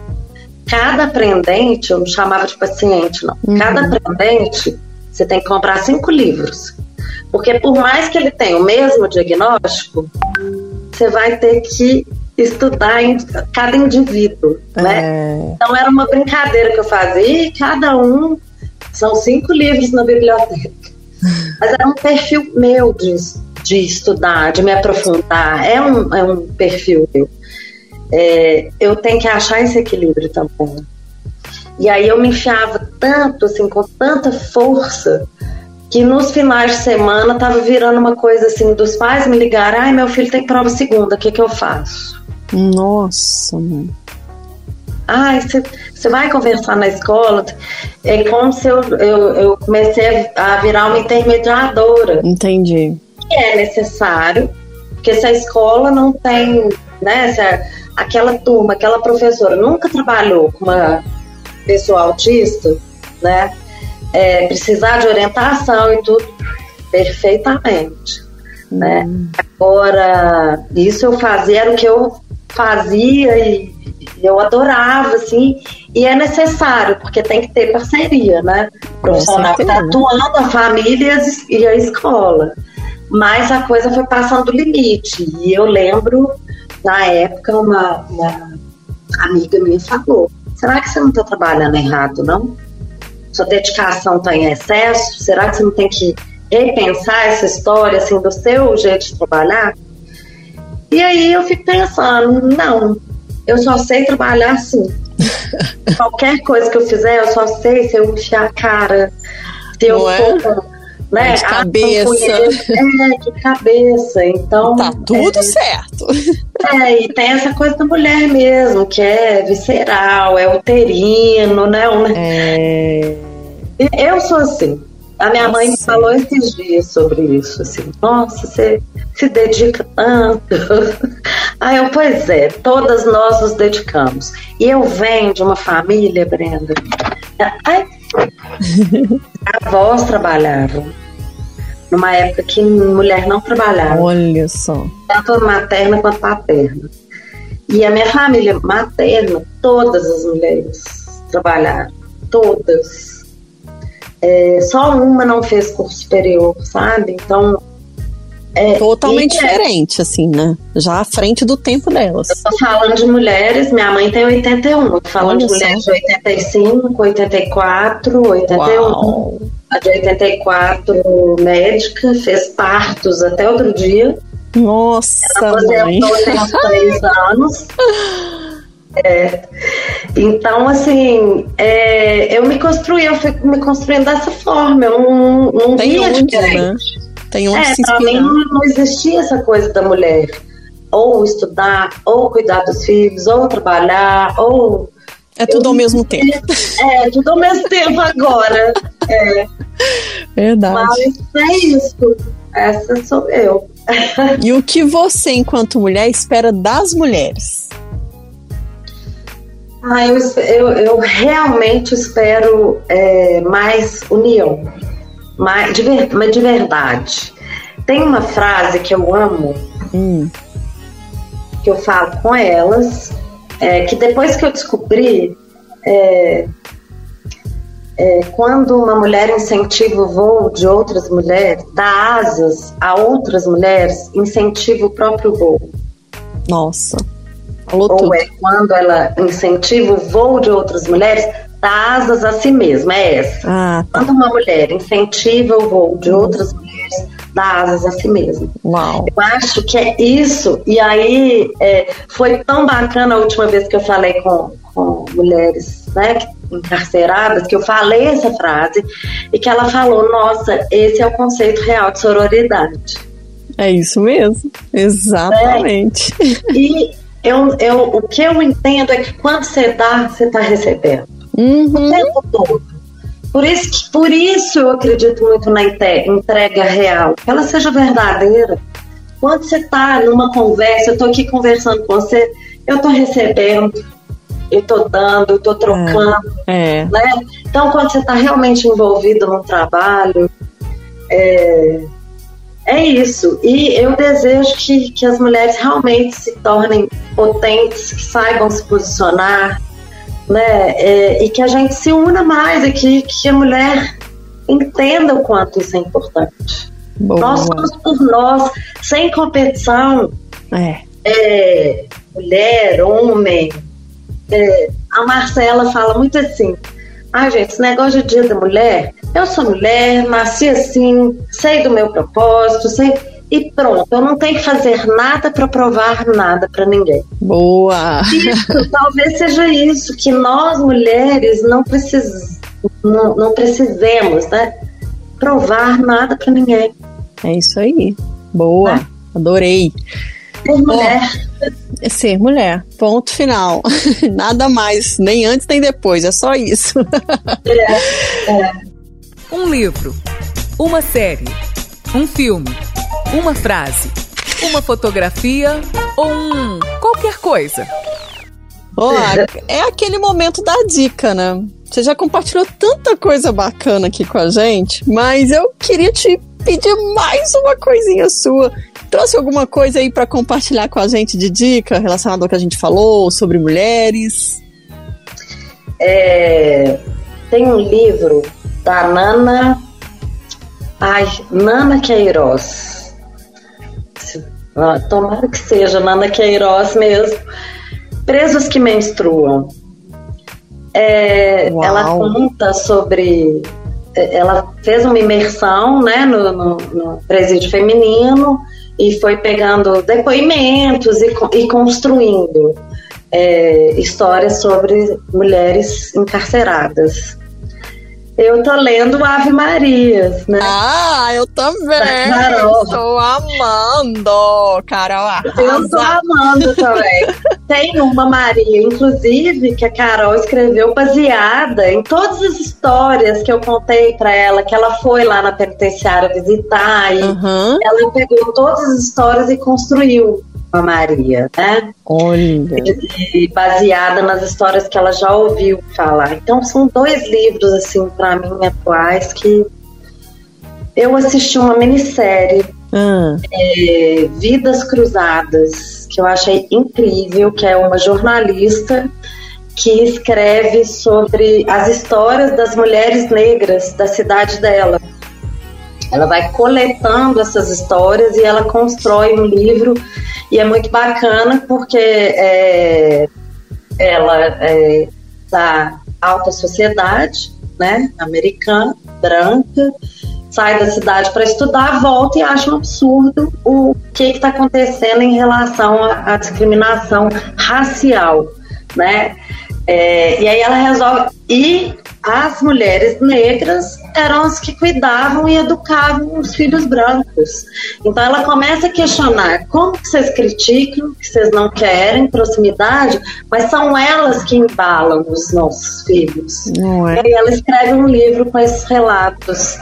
cada aprendente, eu não chamava de paciente, não, uhum. cada aprendente, você tem que comprar cinco livros. Porque por mais que ele tenha o mesmo diagnóstico, você vai ter que estudar em cada indivíduo, né? É. Então era uma brincadeira que eu fazia e cada um são cinco livros na biblioteca. Mas era um perfil meu de, de estudar, de me aprofundar. É um, é um perfil meu. É, eu tenho que achar esse equilíbrio também. E aí eu me enfiava tanto, assim, com tanta força, que nos finais de semana tava virando uma coisa assim dos pais me ligarem, ai meu filho tem prova segunda, o que que eu faço? Nossa, mãe. Ai, Você vai conversar na escola, é como se eu, eu, eu comecei a virar uma intermediadora. Entendi. Que é necessário, porque se a escola não tem, né, se a, aquela turma, aquela professora nunca trabalhou com uma pessoa autista, né, é, precisar de orientação e tudo, perfeitamente. Né? Hum. Agora, isso eu fazia, era o que eu fazia e eu adorava, assim, e é necessário, porque tem que ter parceria, né? O profissional está atuando, a família e a escola. Mas a coisa foi passando do limite. E eu lembro, na época, uma, uma amiga minha falou: será que você não está trabalhando errado, não? Sua dedicação está em excesso? Será que você não tem que repensar essa história assim do seu jeito de trabalhar? E aí eu fico pensando, não, eu só sei trabalhar assim. Qualquer coisa que eu fizer, eu só sei se eu enfiar a cara, se eu é? for, né? De cabeça. É, de cabeça. Então. Tá tudo é, certo. É, e tem essa coisa da mulher mesmo, que é visceral, é uterino, né? É... Eu sou assim. A minha Nossa. mãe falou esses dias sobre isso, assim, nossa, você se dedica tanto. Aí eu, pois é, todas nós nos dedicamos. E eu venho de uma família, Brenda. Ai, avós trabalhavam. Numa época que mulher não trabalhava. Olha só. Tanto materna quanto paterna. E a minha família materna, todas as mulheres trabalharam. Todas é, só uma não fez curso superior, sabe? Então. É, Totalmente diferente, assim, né? Já à frente do tempo delas. Eu tô falando de mulheres, minha mãe tem 81. Eu tô falando Olha de mulheres de 85, 84, 81. Uau. A de 84, médica, fez partos até outro dia. Nossa, Ela aposentou três anos. É. Então, assim, é, eu me construí, eu fui me construindo dessa forma, eu não, não via onde, Né? Tem onde é, se mim não existia essa coisa da mulher. Ou estudar, ou cuidar dos filhos, ou trabalhar, ou. É tudo eu, ao mesmo tempo. É, tudo ao mesmo tempo agora. É. Verdade. Mas é isso. Essa sou eu. E o que você, enquanto mulher, espera das mulheres? Ah, eu, eu, eu realmente espero é, mais união, mais, de, mas de verdade. Tem uma frase que eu amo, hum. que eu falo com elas, é, que depois que eu descobri, é, é, quando uma mulher incentiva o voo de outras mulheres, dá asas a outras mulheres, incentiva o próprio voo. Nossa. Falou ou tudo. é quando ela incentiva o voo de outras mulheres, dá asas a si mesma, é essa. Ah, tá. Quando uma mulher incentiva o voo de outras mulheres, dá asas a si mesma. Uau. Eu acho que é isso, e aí é, foi tão bacana a última vez que eu falei com, com mulheres né, encarceradas, que eu falei essa frase, e que ela falou, nossa, esse é o conceito real de sororidade. É isso mesmo, exatamente. É. E eu, eu, o que eu entendo é que quando você dá, você está recebendo. Uhum. O tempo todo. Por isso, que, por isso eu acredito muito na entrega real, que ela seja verdadeira. Quando você está numa conversa, eu estou aqui conversando com você, eu estou recebendo, eu estou dando, eu estou trocando. É. é. Né? Então, quando você está realmente envolvido no trabalho, é, é isso. E eu desejo que, que as mulheres realmente se tornem potentes, que saibam se posicionar, né? É, e que a gente se una mais e que, que a mulher entenda o quanto isso é importante. Boa. Nós somos por nós, sem competição. É. É, mulher, homem. É, a Marcela fala muito assim: ah, gente, esse negócio de dia da mulher, eu sou mulher, nasci assim, sei do meu propósito, sei. E pronto, eu não tenho que fazer nada para provar nada para ninguém. Boa! Isso, talvez seja isso, que nós mulheres não, precis, não, não precisemos, né? Provar nada para ninguém. É isso aí. Boa, é. adorei. Ser mulher. É ser mulher. Ponto final. Nada mais, nem antes nem depois, é só isso. É, é. Um livro, uma série, um filme, uma frase, uma fotografia ou um qualquer coisa. Oh, é aquele momento da dica, né? Você já compartilhou tanta coisa bacana aqui com a gente, mas eu queria te pedir mais uma coisinha sua. Trouxe alguma coisa aí para compartilhar com a gente de dica relacionada ao que a gente falou sobre mulheres? É, tem um livro da Nana. Ai, Nana Queiroz. Ah, tomara que seja Nana Queiroz mesmo. Presos que menstruam. É, ela conta sobre. É, ela fez uma imersão né, no, no, no presídio feminino e foi pegando depoimentos e, e construindo é, histórias sobre mulheres encarceradas. Eu tô lendo Ave Marias, né? Ah, eu também. Carol. Estou amando, Carol. Arrasa. Eu tô amando também. Tem uma Maria, inclusive, que a Carol escreveu baseada em todas as histórias que eu contei para ela, que ela foi lá na penitenciária visitar e uhum. ela pegou todas as histórias e construiu a Maria, né? Olha. E, baseada nas histórias que ela já ouviu falar. Então são dois livros assim para mim atuais que eu assisti uma minissérie hum. é, Vidas Cruzadas que eu achei incrível, que é uma jornalista que escreve sobre as histórias das mulheres negras da cidade dela. Ela vai coletando essas histórias e ela constrói um livro e é muito bacana porque é, ela é da alta sociedade, né, americana, branca, sai da cidade para estudar, volta e acha um absurdo o que está acontecendo em relação à, à discriminação racial, né? É, e aí ela resolve ir as mulheres negras eram as que cuidavam e educavam os filhos brancos. Então ela começa a questionar como que vocês criticam, que vocês não querem proximidade, mas são elas que embalam os nossos filhos. É? E ela escreve um livro com esses relatos.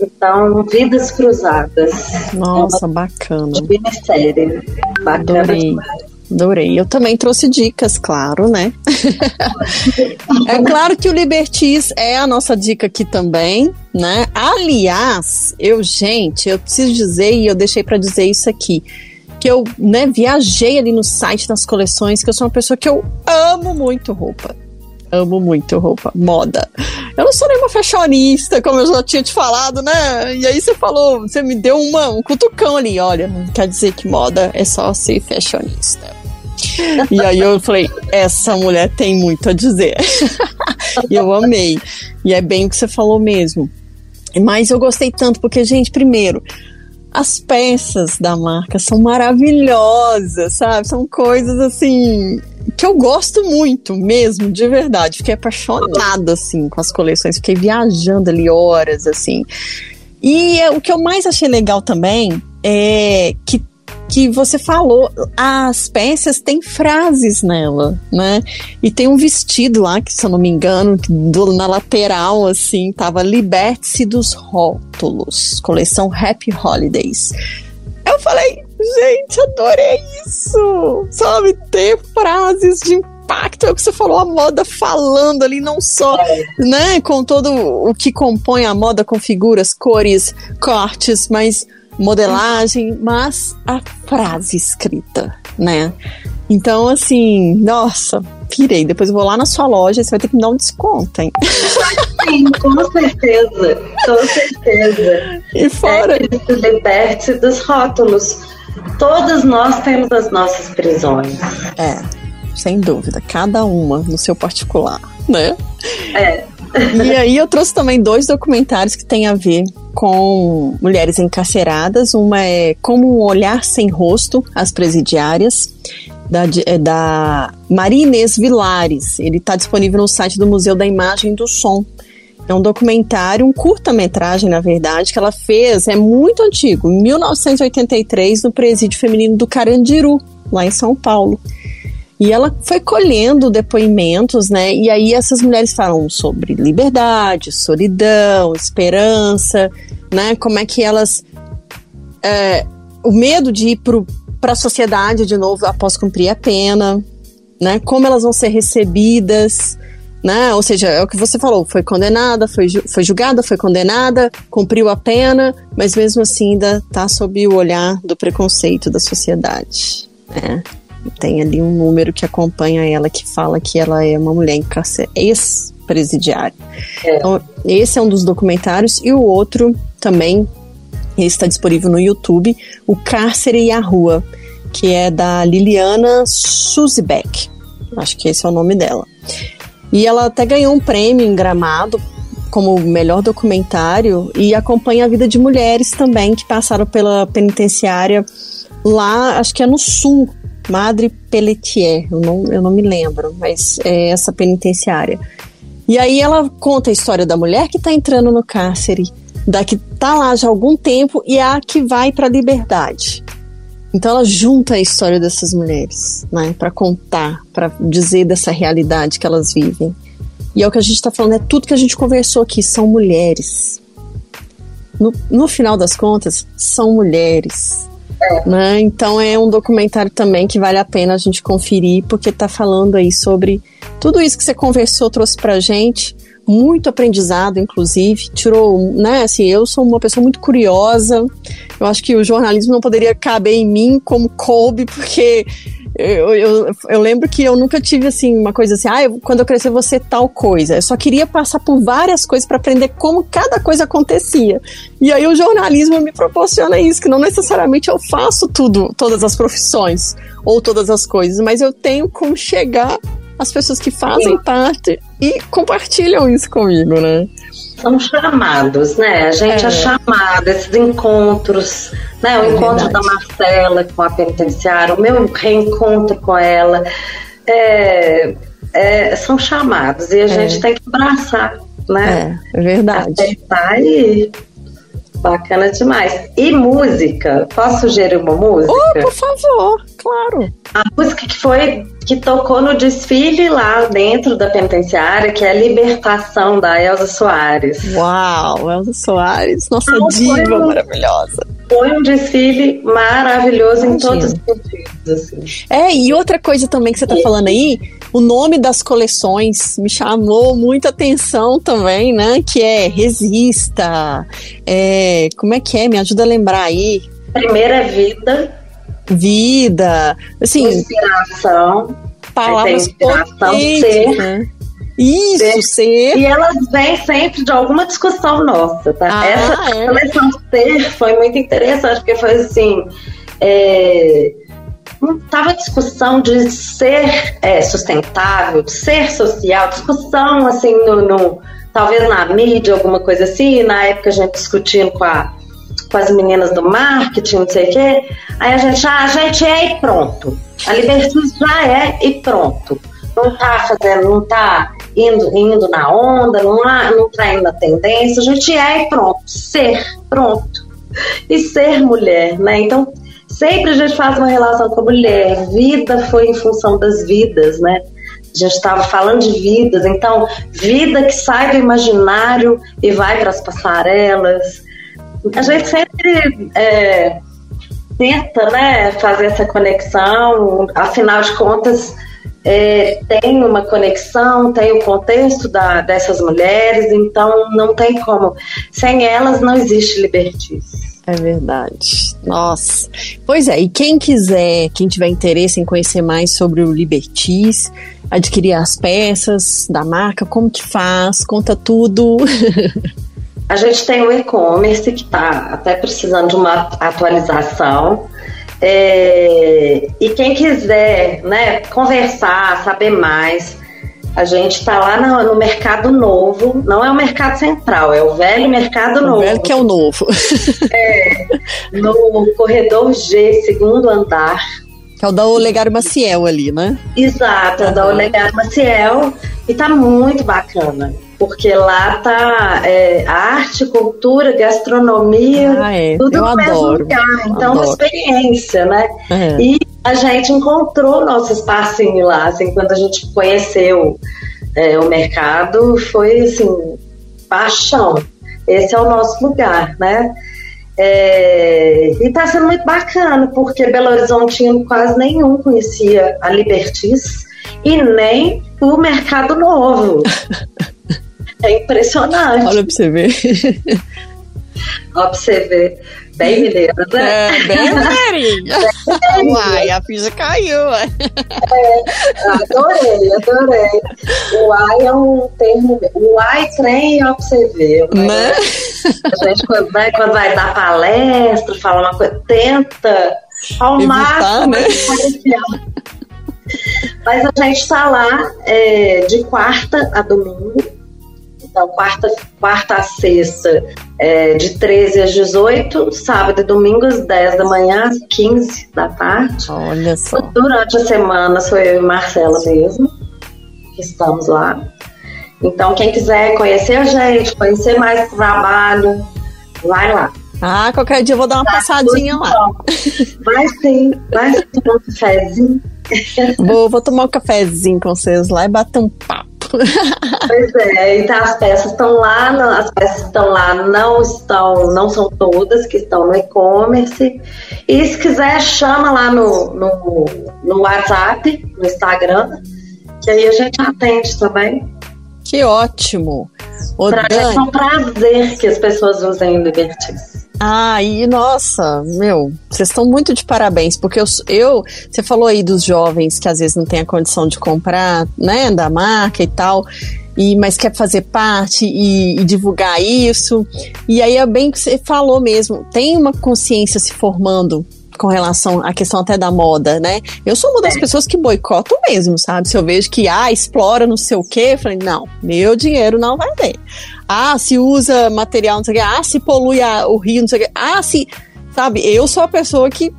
Então, Vidas Cruzadas. Nossa, é bacana. Minissérie. Bacana Adorei. demais. Adorei. Eu também trouxe dicas, claro, né? é claro que o Libertis é a nossa dica aqui também, né? Aliás, eu, gente, eu preciso dizer, e eu deixei para dizer isso aqui, que eu né, viajei ali no site das coleções, que eu sou uma pessoa que eu amo muito roupa. Amo muito roupa, moda. Eu não sou nenhuma fashionista, como eu já tinha te falado, né? E aí você falou, você me deu uma, um cutucão ali. Olha, não quer dizer que moda é só ser fashionista. E aí eu falei, essa mulher tem muito a dizer. e eu amei. E é bem o que você falou mesmo. Mas eu gostei tanto porque, gente, primeiro, as peças da marca são maravilhosas, sabe? São coisas assim que eu gosto muito mesmo, de verdade. Fiquei apaixonada assim com as coleções, fiquei viajando ali horas assim. E é, o que eu mais achei legal também é que que você falou, as peças têm frases nela, né? E tem um vestido lá, que se eu não me engano, do, na lateral, assim, tava Liberte-se dos rótulos, coleção Happy Holidays. Eu falei, gente, adorei isso! Sabe, ter frases de impacto, é o que você falou, a moda falando ali, não só, né, com todo o que compõe a moda, com figuras, cores, cortes, mas modelagem, mas a frase escrita, né? Então, assim, nossa, pirei. Depois eu vou lá na sua loja, você vai ter que me dar um desconto, hein? Sim, com certeza, com certeza. E fora. É, liberte dos rótulos. Todos nós temos as nossas prisões. É, sem dúvida. Cada uma no seu particular, né? É. E aí eu trouxe também dois documentários que têm a ver com mulheres encarceradas. Uma é Como um Olhar Sem Rosto, as Presidiárias, da, é da Maria Inês Vilares. Ele está disponível no site do Museu da Imagem e do Som. É um documentário, um curta-metragem, na verdade, que ela fez, é muito antigo, em 1983, no Presídio Feminino do Carandiru, lá em São Paulo. E ela foi colhendo depoimentos, né? E aí essas mulheres falam sobre liberdade, solidão, esperança, né? Como é que elas. É, o medo de ir para a sociedade de novo após cumprir a pena, né? Como elas vão ser recebidas, né? Ou seja, é o que você falou, foi condenada, foi, foi julgada, foi condenada, cumpriu a pena, mas mesmo assim ainda está sob o olhar do preconceito da sociedade, né? Tem ali um número que acompanha ela que fala que ela é uma mulher ex-presidiária. É. Então, esse é um dos documentários e o outro também está disponível no YouTube, o Cárcere e a Rua, que é da Liliana Suzebeck. Acho que esse é o nome dela. E ela até ganhou um prêmio em Gramado como melhor documentário e acompanha a vida de mulheres também que passaram pela penitenciária lá, acho que é no sul, Madre Pelletier, eu não, eu não me lembro, mas é essa penitenciária. E aí ela conta a história da mulher que está entrando no cárcere, da que está lá já há algum tempo e a que vai para a liberdade. Então ela junta a história dessas mulheres, né, para contar, para dizer dessa realidade que elas vivem. E é o que a gente está falando, é tudo que a gente conversou aqui, são mulheres. No, no final das contas, são mulheres. Né? Então é um documentário também que vale a pena a gente conferir, porque está falando aí sobre tudo isso que você conversou, trouxe pra gente, muito aprendizado, inclusive, tirou, né, assim, eu sou uma pessoa muito curiosa, eu acho que o jornalismo não poderia caber em mim como coube, porque eu, eu, eu, lembro que eu nunca tive assim uma coisa assim, ah, eu, quando eu crescer ser tal coisa. Eu só queria passar por várias coisas para aprender como cada coisa acontecia. E aí o jornalismo me proporciona isso, que não necessariamente eu faço tudo, todas as profissões ou todas as coisas, mas eu tenho como chegar às pessoas que fazem Sim. parte e compartilham isso comigo, né? São chamados, né? A gente é, é chamado, esses encontros, né? O é encontro verdade. da Marcela com a penitenciária, o meu reencontro com ela, é, é, são chamados e a é. gente tem que abraçar, né? É, é verdade. Aceitar e Bacana demais. E música? Posso sugerir uma música? Oh, por favor, claro. A música que foi que tocou no desfile lá dentro da penitenciária, que é a Libertação da Elza Soares. Uau, Elza Soares, nossa então, diva maravilhosa. Foi um desfile maravilhoso Imagina. em todos os sentidos. Assim. É, e outra coisa também que você está falando aí, o nome das coleções me chamou muita atenção também, né? Que é Resista. É, como é que é? Me ajuda a lembrar aí. Primeira Vida. Vida. Assim, inspiração. Palavras inspiração ser. Né? Isso, ser. E elas vêm sempre de alguma discussão nossa, tá? Ah, Essa é. coleção ser foi muito interessante, porque foi assim. É, não estava discussão de ser é, sustentável, de ser social, discussão assim no, no, talvez na mídia, alguma coisa assim, na época a gente discutindo com, a, com as meninas do marketing, não sei o quê, aí a gente, ah, a gente é e pronto. A liberdade já é e pronto. Não tá fazendo, não tá indo, indo na onda, não, não tá indo na tendência, a gente é e pronto. Ser, pronto. E ser mulher, né? Então, sempre a gente faz uma relação com a mulher. Vida foi em função das vidas, né? A gente estava falando de vidas, então, vida que sai do imaginário e vai para as passarelas. A gente sempre é, tenta né, fazer essa conexão, afinal de contas, é, tem uma conexão, tem o contexto da, dessas mulheres, então não tem como. Sem elas não existe libertice. É verdade. Nossa. Pois é, e quem quiser, quem tiver interesse em conhecer mais sobre o Libertis, adquirir as peças da marca, como que faz, conta tudo. A gente tem o e-commerce que está até precisando de uma atualização. É, e quem quiser né, conversar, saber mais, a gente está lá no, no, mercado novo, não é o mercado central, é o velho mercado o novo. O velho que é o novo. É, no corredor G, segundo andar. Que é o da Olegário Maciel ali, né? Exato, é o da Olegário Maciel. E tá muito bacana. Porque lá tá é, arte, cultura, gastronomia, ah, é. tudo Eu no mesmo adoro. lugar. Então, uma Adoro. experiência, né? É. E a gente encontrou nosso espacinho lá, assim, quando a gente conheceu é, o mercado, foi assim, paixão. Esse é o nosso lugar, né? É, e tá sendo muito bacana, porque Belo Horizonte quase nenhum conhecia a Libertis e nem o Mercado Novo. É impressionante. Olha pra você ver. Ó, pra você ver. Bem mineiro, né? É, bem mineirinha. Uai, a ficha caiu. ué. Adorei, adorei. O ai é um termo. O ai trem, ó, pra você ver. Né? A gente, quando, né, quando vai dar palestra, fala uma coisa, tenta ao Evitar, máximo. né? Mas a gente está lá é, de quarta a domingo. Então, quarta, quarta a sexta, é, de 13 às 18, sábado e domingo, às 10 da manhã, às 15 da tarde. Olha só. Durante a semana sou eu e Marcela mesmo, que estamos lá. Então, quem quiser conhecer a gente, conhecer mais o trabalho, vai lá. Ah, qualquer dia eu vou dar uma passadinha lá. Vai sim, vai sim, tomar um cafezinho. Vou, vou tomar um cafezinho com vocês lá e bater um papo. Pois é, então as peças estão lá, não- as peças estão lá, não estão, não são todas que estão no e-commerce. E se quiser, chama lá no, no, no WhatsApp, no Instagram, que aí a gente atende também. Que ótimo. Ô, Pra gente é um prazer que as pessoas usem o. Ah, e nossa, meu, vocês estão muito de parabéns, porque eu, eu, você falou aí dos jovens que às vezes não tem a condição de comprar, né, da marca e tal, e mas quer fazer parte e, e divulgar isso. E aí é bem que você falou mesmo, tem uma consciência se formando com relação à questão até da moda, né? Eu sou uma das pessoas que boicotam mesmo, sabe? Se eu vejo que, ah, explora não sei o quê, eu falei, não, meu dinheiro não vai ter. Ah, se usa material, não sei o quê. Ah, se polui a- o rio, não sei o quê. Ah, se. Sabe, eu sou a pessoa que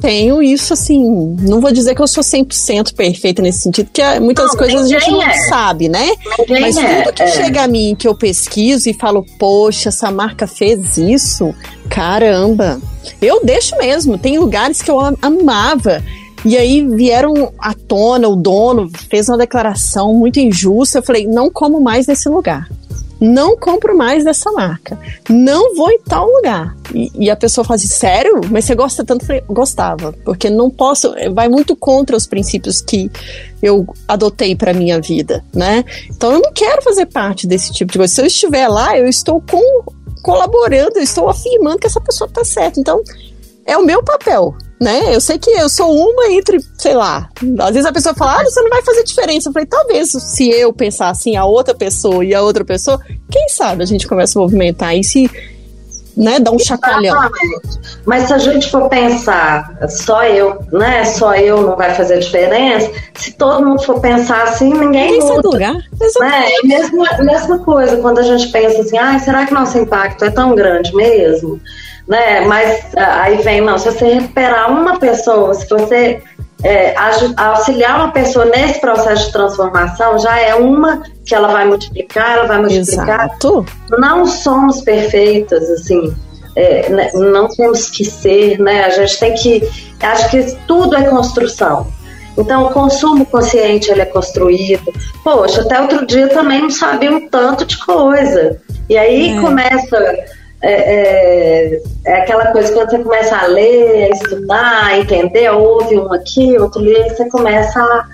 tenho isso assim. Não vou dizer que eu sou 100% perfeita nesse sentido, porque muitas Não, coisas a gente não é. sabe, né? Ninguém Mas é, tudo que é. chega a mim, que eu pesquiso e falo, poxa, essa marca fez isso, caramba. Eu deixo mesmo. Tem lugares que eu am- amava. E aí vieram à tona, o dono fez uma declaração muito injusta. Eu falei, não como mais nesse lugar. Não compro mais dessa marca. Não vou em tal lugar. E, e a pessoa fala assim, sério? Mas você gosta tanto? Eu falei, gostava. Porque não posso, vai muito contra os princípios que eu adotei para minha vida, né? Então eu não quero fazer parte desse tipo de coisa. Se eu estiver lá, eu estou com, colaborando, eu estou afirmando que essa pessoa está certa. Então é o meu papel, né? Eu sei que eu sou uma entre, sei lá. Às vezes a pessoa fala, ah, você não vai fazer diferença. Eu falei, talvez se eu pensar assim, a outra pessoa e a outra pessoa, quem sabe a gente começa a movimentar e se, né, dar um. Exatamente. Mas se a gente for pensar, só eu, né? Só eu não vai fazer diferença. Se todo mundo for pensar assim, ninguém Ninguém sai muda. lugar. Né? É a mesma, mesma coisa quando a gente pensa assim, ah, será que nosso impacto é tão grande mesmo? Né? Mas ah, aí vem, não, se você recuperar uma pessoa, se você é, auxiliar uma pessoa nesse processo de transformação, já é uma que ela vai multiplicar, ela vai multiplicar. Exato. Não somos perfeitas, assim. é, né, não temos que ser, né? A gente tem que. Acho que tudo é construção. Então, o consumo consciente ele é construído. Poxa, até outro dia também não sabia um tanto de coisa. E aí É. começa. É, é- é aquela coisa quando você começa a ler, a estudar, a entender, ouve um aqui, outro ali, você começa a,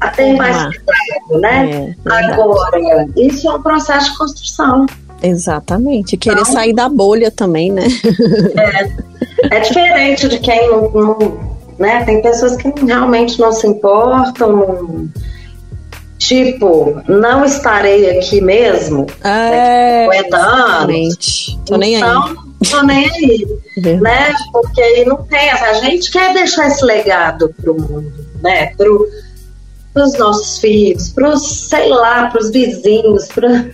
a ter mais Formar. cuidado, né? É. Agora, isso é um processo de construção. Exatamente. Querer sair da bolha também, né? É diferente de quem não, não- né? Tem pessoas que realmente não se importam, não- tipo, não estarei aqui mesmo, É, 50 anos. Tô nem aí. então, tô nem aí, Verdade. né? Porque aí não tem, a gente quer deixar esse legado pro mundo, né? Pro, pros nossos filhos, pros, sei lá, pros vizinhos, pra...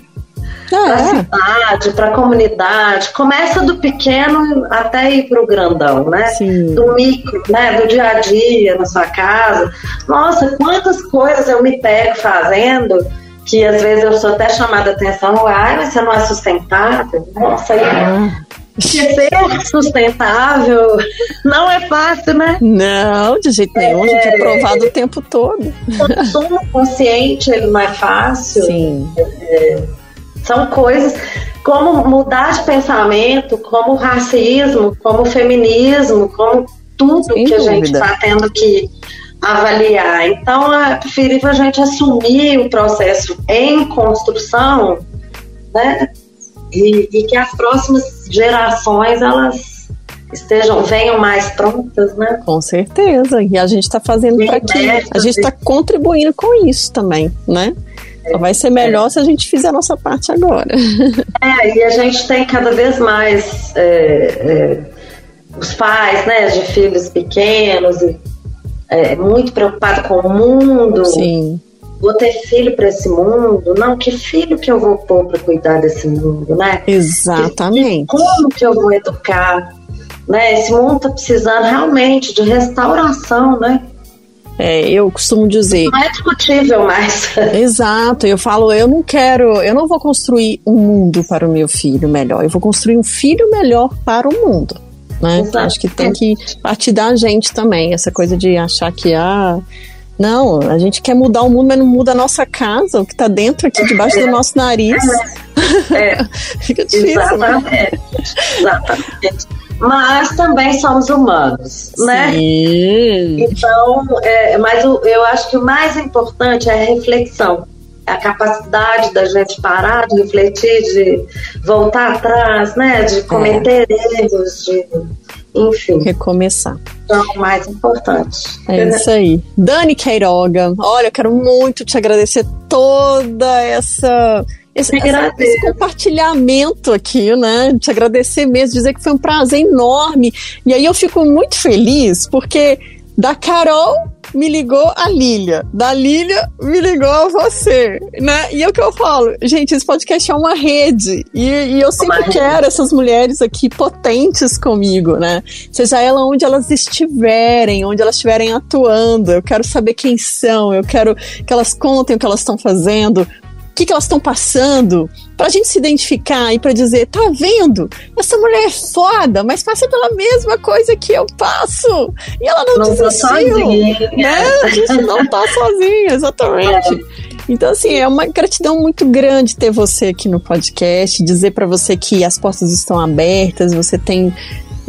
para a cidade, para a comunidade. Começa do pequeno até ir para o grandão, né? Sim. Do micro, né? Do dia a dia, na sua casa. Nossa, quantas coisas eu me pego fazendo que às vezes eu sou até chamada a atenção, ai, mas você não é sustentável? Nossa, aí, Ah. ser sustentável não é fácil, né? Não, de jeito nenhum, a gente é provado o tempo todo. Consumo consciente, ele não é fácil. Sim. São coisas como mudar de pensamento, como racismo, como feminismo, como tudo Sem que a gente dúvida. está tendo que avaliar. Então é preferível a gente assumir o processo em construção, né? E, e que as próximas gerações elas estejam venham mais prontas, né? Com certeza. E a gente está fazendo para quê? A gente está contribuindo com isso também, né? Só vai ser melhor se a gente fizer a nossa parte agora. É, e a gente tem cada vez mais é, é, os pais, né, de filhos pequenos, e, é, muito preocupado com o mundo. Sim. Vou ter filho para esse mundo? Não, que filho que eu vou pôr para cuidar desse mundo, né? Exatamente. Como que eu vou educar? Né? Esse mundo está precisando realmente de restauração, né? É, eu costumo dizer. Não é discutível mais. Exato, eu falo, eu não quero, eu não vou construir um mundo para o meu filho melhor, eu vou construir um filho melhor para o mundo. Né? Exato. Acho que tem que partir da gente também, essa coisa de achar que, ah, não, a gente quer mudar o mundo, mas não muda a nossa casa, o que está dentro aqui, debaixo do nosso nariz. É, Fica difícil, né? exatamente. Mas também somos humanos, né? Sim. Então, é, mas o- eu acho que o mais importante é a reflexão. A capacidade da gente parar, de refletir, de voltar atrás, né? De cometer erros, de, enfim, Recomeçar. é o mais importante. É isso aí. Dani Queiroga, olha, eu quero muito te agradecer toda essa. Esse, essa- esse compartilhamento aqui, né? Te agradecer mesmo, dizer que foi um prazer enorme. E aí eu fico muito feliz porque da Carol me ligou a Lília, da Lília me ligou a você, né? E é o que eu falo, gente, esse podcast é uma rede e, e eu sempre rede. quero essas mulheres aqui potentes comigo, né? Seja ela onde elas estiverem, onde elas estiverem atuando, eu quero saber quem são, eu quero que elas contem o que elas estão fazendo, que, que elas estão passando, pra gente se identificar e pra dizer, tá vendo? Essa mulher é foda, mas passa pela mesma coisa que eu passo. E ela não, Não tô desistiu. sozinha. Né? A gente não tá sozinha, exatamente. Então, assim, é uma gratidão muito grande ter você aqui no podcast, dizer pra você que as portas estão abertas, você tem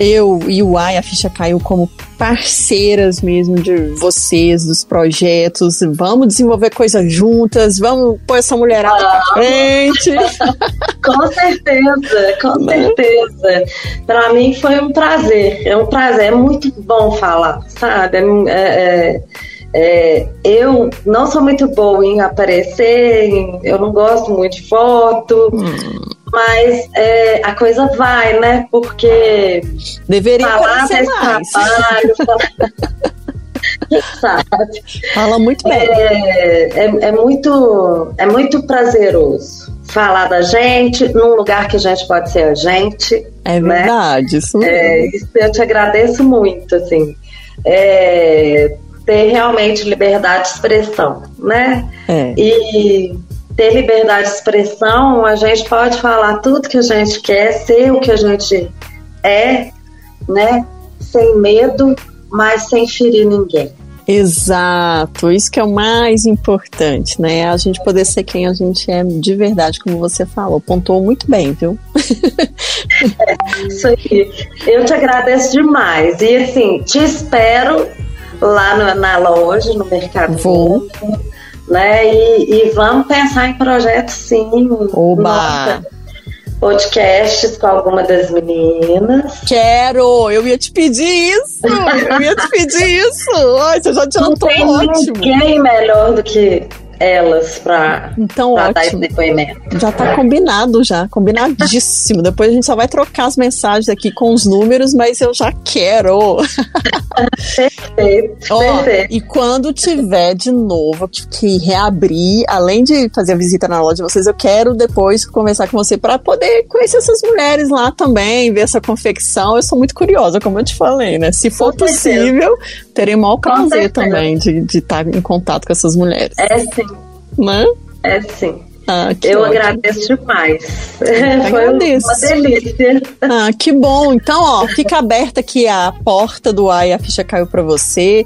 eu e o Ai, a ficha caiu como parceiras mesmo de vocês, dos projetos. Vamos desenvolver coisas juntas, vamos pôr essa mulherada pra frente. Com certeza, com Né? certeza. Para mim foi um prazer, é um prazer, é muito bom falar, sabe? É, é, é, eu não sou muito boa em aparecer, eu não gosto muito de foto, mas é, a coisa vai, né? Porque Deveria falar desse mais. trabalho, falar... sabe? Fala muito bem. É, é, é muito, é muito prazeroso falar da gente num lugar que a gente pode ser a gente. É né? verdade, isso. É, isso eu te agradeço muito, assim. É, ter realmente liberdade de expressão, né? É. E ter liberdade de expressão, a gente pode falar tudo que a gente quer, ser o que a gente é, né? Sem medo, mas sem ferir ninguém. Exato, isso que é o mais importante, né? A gente poder ser quem a gente é de verdade, como você falou. Pontuou muito bem, viu? Isso aí. Eu te agradeço demais. E assim, te espero lá no- na loja, no Mercado Vou. Novo, Né? E, e vamos pensar em projetos sim. Oba! Nossa, podcasts com alguma das meninas. Quero! Eu ia te pedir isso! Eu ia te pedir isso! Ai, você já Não adiantou tem ótimo! ninguém melhor do que elas para então, dar esse depoimento. Já está combinado, já, combinadíssimo. Depois a gente só vai trocar as mensagens aqui com os números, mas eu já quero. perfeito, Ó, perfeito. E quando tiver de novo que, que reabrir, além de fazer a visita na loja de vocês, eu quero depois conversar com você para poder conhecer essas mulheres lá também, ver essa confecção. Eu sou muito curiosa, como eu te falei, né? Se for possível, terei maior prazer também de, de estar em contato com essas mulheres. É sim. Né? É sim. Ah, eu ótimo. agradeço demais. Foi agradeço. uma delícia. Ah, que bom. Então, ó, fica aberta aqui a porta do e a ficha caiu para você.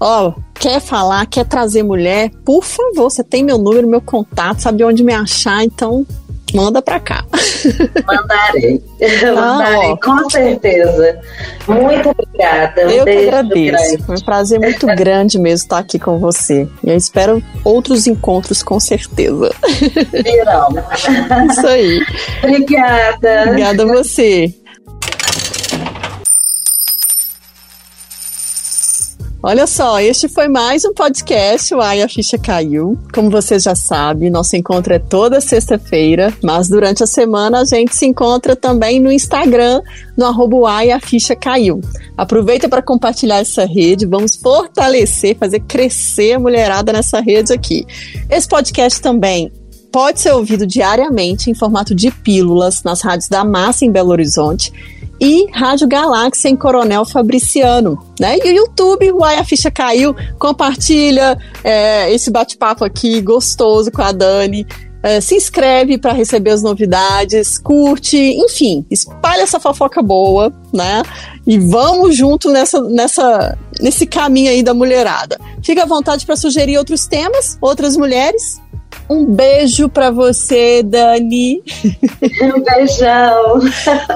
Ó, quer falar, quer trazer mulher? Por favor, você tem meu número, meu contato, sabe onde me achar, então Manda pra cá. Mandarei. Ah, Mandarei, com certeza. Muito obrigada. Um eu que agradeço. Grande. Foi um prazer muito grande mesmo estar aqui com você. E eu espero outros encontros, com certeza. Virão. Isso aí. Obrigada. Obrigada a você. Olha só, este foi mais um podcast, o Ai a Ficha Caiu. Como você já sabe, nosso encontro é toda sexta-feira, mas durante a semana a gente se encontra também no Instagram, no arroba Ai a Ficha Caiu. Aproveita para compartilhar essa rede, vamos fortalecer, fazer crescer a mulherada nessa rede aqui. Esse podcast também pode ser ouvido diariamente em formato de pílulas nas rádios da Massa em Belo Horizonte e Rádio Galáxia em Coronel Fabriciano, né? E o YouTube, uai, a ficha caiu, compartilha é, esse bate-papo aqui gostoso com a Dani. É, se inscreve para receber as novidades, curte, enfim, espalha essa fofoca boa, né? E vamos junto nessa, nessa, nesse caminho aí da mulherada. Fica à vontade para sugerir outros temas, outras mulheres, um beijo para você, Dani. Um beijão.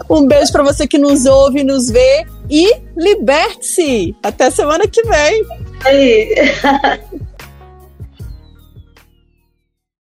Um beijo para você que nos ouve, nos vê e liberte-se. Até semana que vem. Aí.